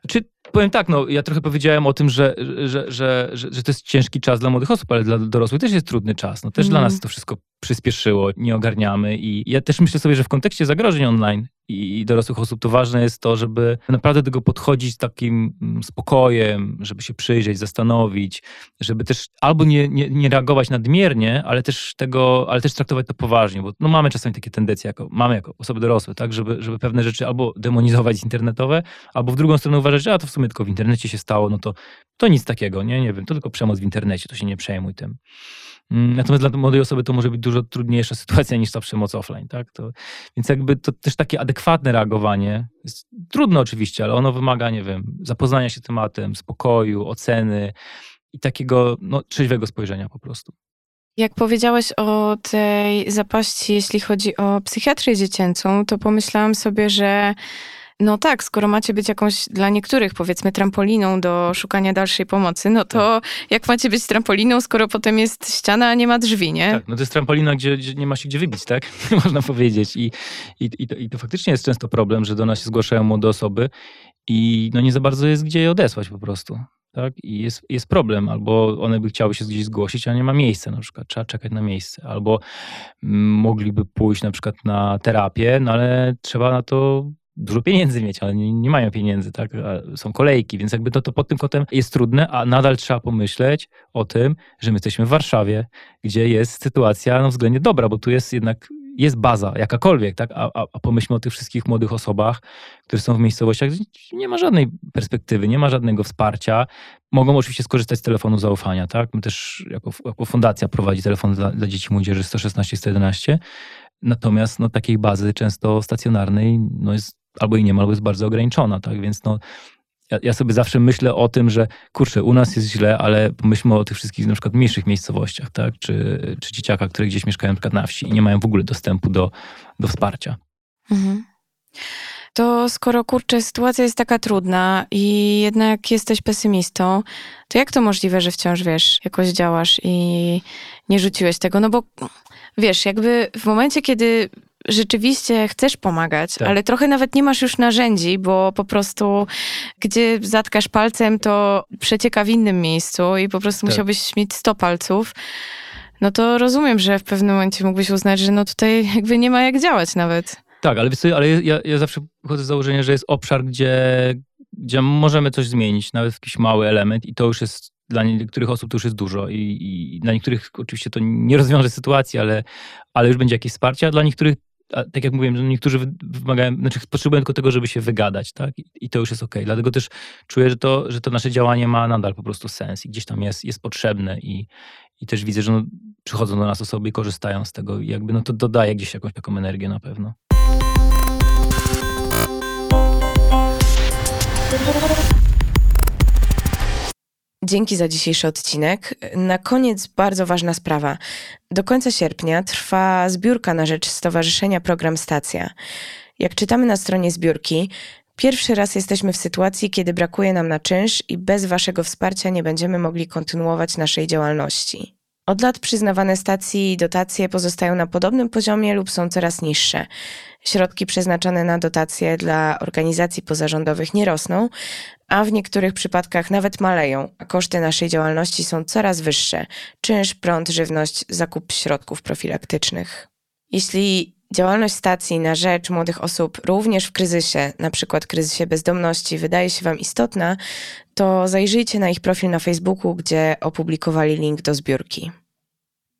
Czy powiem tak, no ja trochę powiedziałem o tym, że, że, że, że, to jest ciężki czas dla młodych osób, ale dla dorosłych też jest trudny czas. No też dla nas to wszystko przyspieszyło, nie ogarniamy i ja też myślę sobie, że w kontekście zagrożeń online i dorosłych osób to ważne jest to, żeby naprawdę tego podchodzić z takim mm, spokojem, żeby się przyjrzeć, zastanowić, żeby też albo nie, nie, nie reagować nadmiernie, ale też tego, ale też traktować to poważnie, bo no mamy czasami takie tendencje, jako, mamy jako osoby dorosłe, tak, żeby, żeby pewne rzeczy albo demonizować internetowe, albo w drugą stronę uważać, że a to w sumie tylko w internecie się stało, no to, to nic takiego, nie, nie wiem, to tylko przemoc w internecie, to się nie przejmuj tym. Mm, natomiast dla młodej osoby to może być dużo trudniejsza sytuacja niż ta przemoc offline, tak? To, więc jakby to też takie adekwatne reagowanie jest trudne oczywiście, ale ono wymaga, nie wiem, zapoznania się tematem, spokoju, oceny i takiego no, trzeźwego spojrzenia po prostu. Jak powiedziałeś o tej zapaści, jeśli chodzi o psychiatrię dziecięcą, to pomyślałam sobie, że No tak, skoro macie być jakąś dla niektórych, powiedzmy, trampoliną do szukania dalszej pomocy, no to tak. jak macie być trampoliną, skoro potem jest ściana, a nie ma drzwi, nie? Tak, no to jest trampolina, gdzie, gdzie nie ma się gdzie wybić, tak? Można powiedzieć. I, i, i, to, I to faktycznie jest często problem, że do nas się zgłaszają młode osoby i no nie za bardzo jest gdzie je odesłać po prostu. Tak? I jest, jest problem, albo one by chciały się gdzieś zgłosić, a nie ma miejsca na przykład, trzeba czekać na miejsce, albo mogliby pójść na przykład na terapię, no ale trzeba na to dużo pieniędzy mieć, ale nie, nie mają pieniędzy, tak? Są kolejki, więc jakby to, to pod tym kątem jest trudne, a nadal trzeba pomyśleć o tym, że my jesteśmy w Warszawie, gdzie jest sytuacja no, względnie dobra, bo tu jest jednak jest baza, jakakolwiek, tak? A, a, a, pomyślmy o tych wszystkich młodych osobach, które są w miejscowościach, gdzie nie ma żadnej perspektywy, nie ma żadnego wsparcia. Mogą oczywiście skorzystać z telefonu zaufania, tak? My też jako, jako fundacja prowadzi telefon dla, dla dzieci i młodzieży 116 111. Natomiast no, takiej bazy często stacjonarnej no, jest albo i nie ma, albo jest bardzo ograniczona, tak? Więc no, ja, ja, sobie zawsze myślę o tym, że kurczę, u nas jest źle, ale pomyślmy o tych wszystkich na przykład mniejszych miejscowościach, tak? Czy, czy dzieciakach, które gdzieś mieszkają na przykład na wsi i nie mają w ogóle dostępu do, do wsparcia. Mhm. To skoro kurczę, sytuacja jest taka trudna i jednak jesteś pesymistą, to jak to możliwe, że wciąż wiesz, jakoś działasz i nie rzuciłeś tego? No bo wiesz, jakby w momencie, kiedy rzeczywiście chcesz pomagać, tak. ale trochę nawet nie masz już narzędzi, bo po prostu gdzie zatkasz palcem, to przecieka w innym miejscu i po prostu tak. musiałbyś mieć 100 palców. No to rozumiem, że w pewnym momencie mógłbyś uznać, że no tutaj jakby nie ma jak działać nawet. Tak, ale, wiesz, ale ja, ja zawsze wychodzę z założenia, że jest obszar, gdzie, gdzie możemy coś zmienić, nawet jakiś mały element i to już jest dla niektórych osób to już jest dużo i, i dla niektórych oczywiście to nie rozwiąże sytuacji, ale, ale już będzie jakieś wsparcie, a dla niektórych a tak jak mówiłem, że niektórzy wymagają, znaczy potrzebują tylko tego, żeby się wygadać, tak? I, to już jest ok. Dlatego też czuję, że to, że to nasze działanie ma nadal po prostu sens i gdzieś tam jest, jest potrzebne i, i też widzę, że no, przychodzą do nas osoby i korzystają z tego i jakby no to dodaje gdzieś jakąś taką energię na pewno. Dzięki za dzisiejszy odcinek. Na koniec bardzo ważna sprawa. Do końca sierpnia trwa zbiórka na rzecz Stowarzyszenia Program Stacja. Jak czytamy na stronie zbiórki, pierwszy raz jesteśmy w sytuacji, kiedy brakuje nam na czynsz i bez Waszego wsparcia nie będziemy mogli kontynuować naszej działalności. Od lat przyznawane stacji dotacje pozostają na podobnym poziomie lub są coraz niższe. Środki przeznaczone na dotacje dla organizacji pozarządowych nie rosną, a w niektórych przypadkach nawet maleją, a koszty naszej działalności są coraz wyższe czynsz, prąd, żywność, zakup środków profilaktycznych. Jeśli działalność stacji na rzecz młodych osób również w kryzysie, na przykład kryzysie bezdomności, wydaje się Wam istotna, to zajrzyjcie na ich profil na Facebooku, gdzie opublikowali link do zbiórki.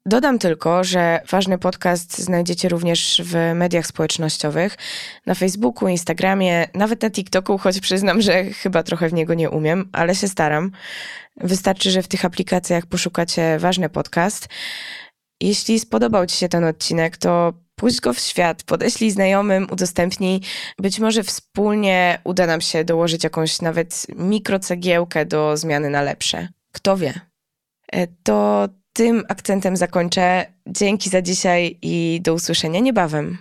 Dodam tylko, że ważny podcast znajdziecie również w mediach społecznościowych, na Facebooku, Instagramie, nawet na TikToku, choć przyznam, że chyba trochę w niego nie umiem, ale się staram. Wystarczy, że w tych aplikacjach poszukacie ważny podcast. Jeśli spodobał Ci się ten odcinek, to puść go w świat, podeślij znajomym, udostępnij. Być może wspólnie uda nam się dołożyć jakąś nawet mikrocegiełkę do zmiany na lepsze. Kto wie? E, to tym akcentem zakończę. Dzięki za dzisiaj i do usłyszenia niebawem.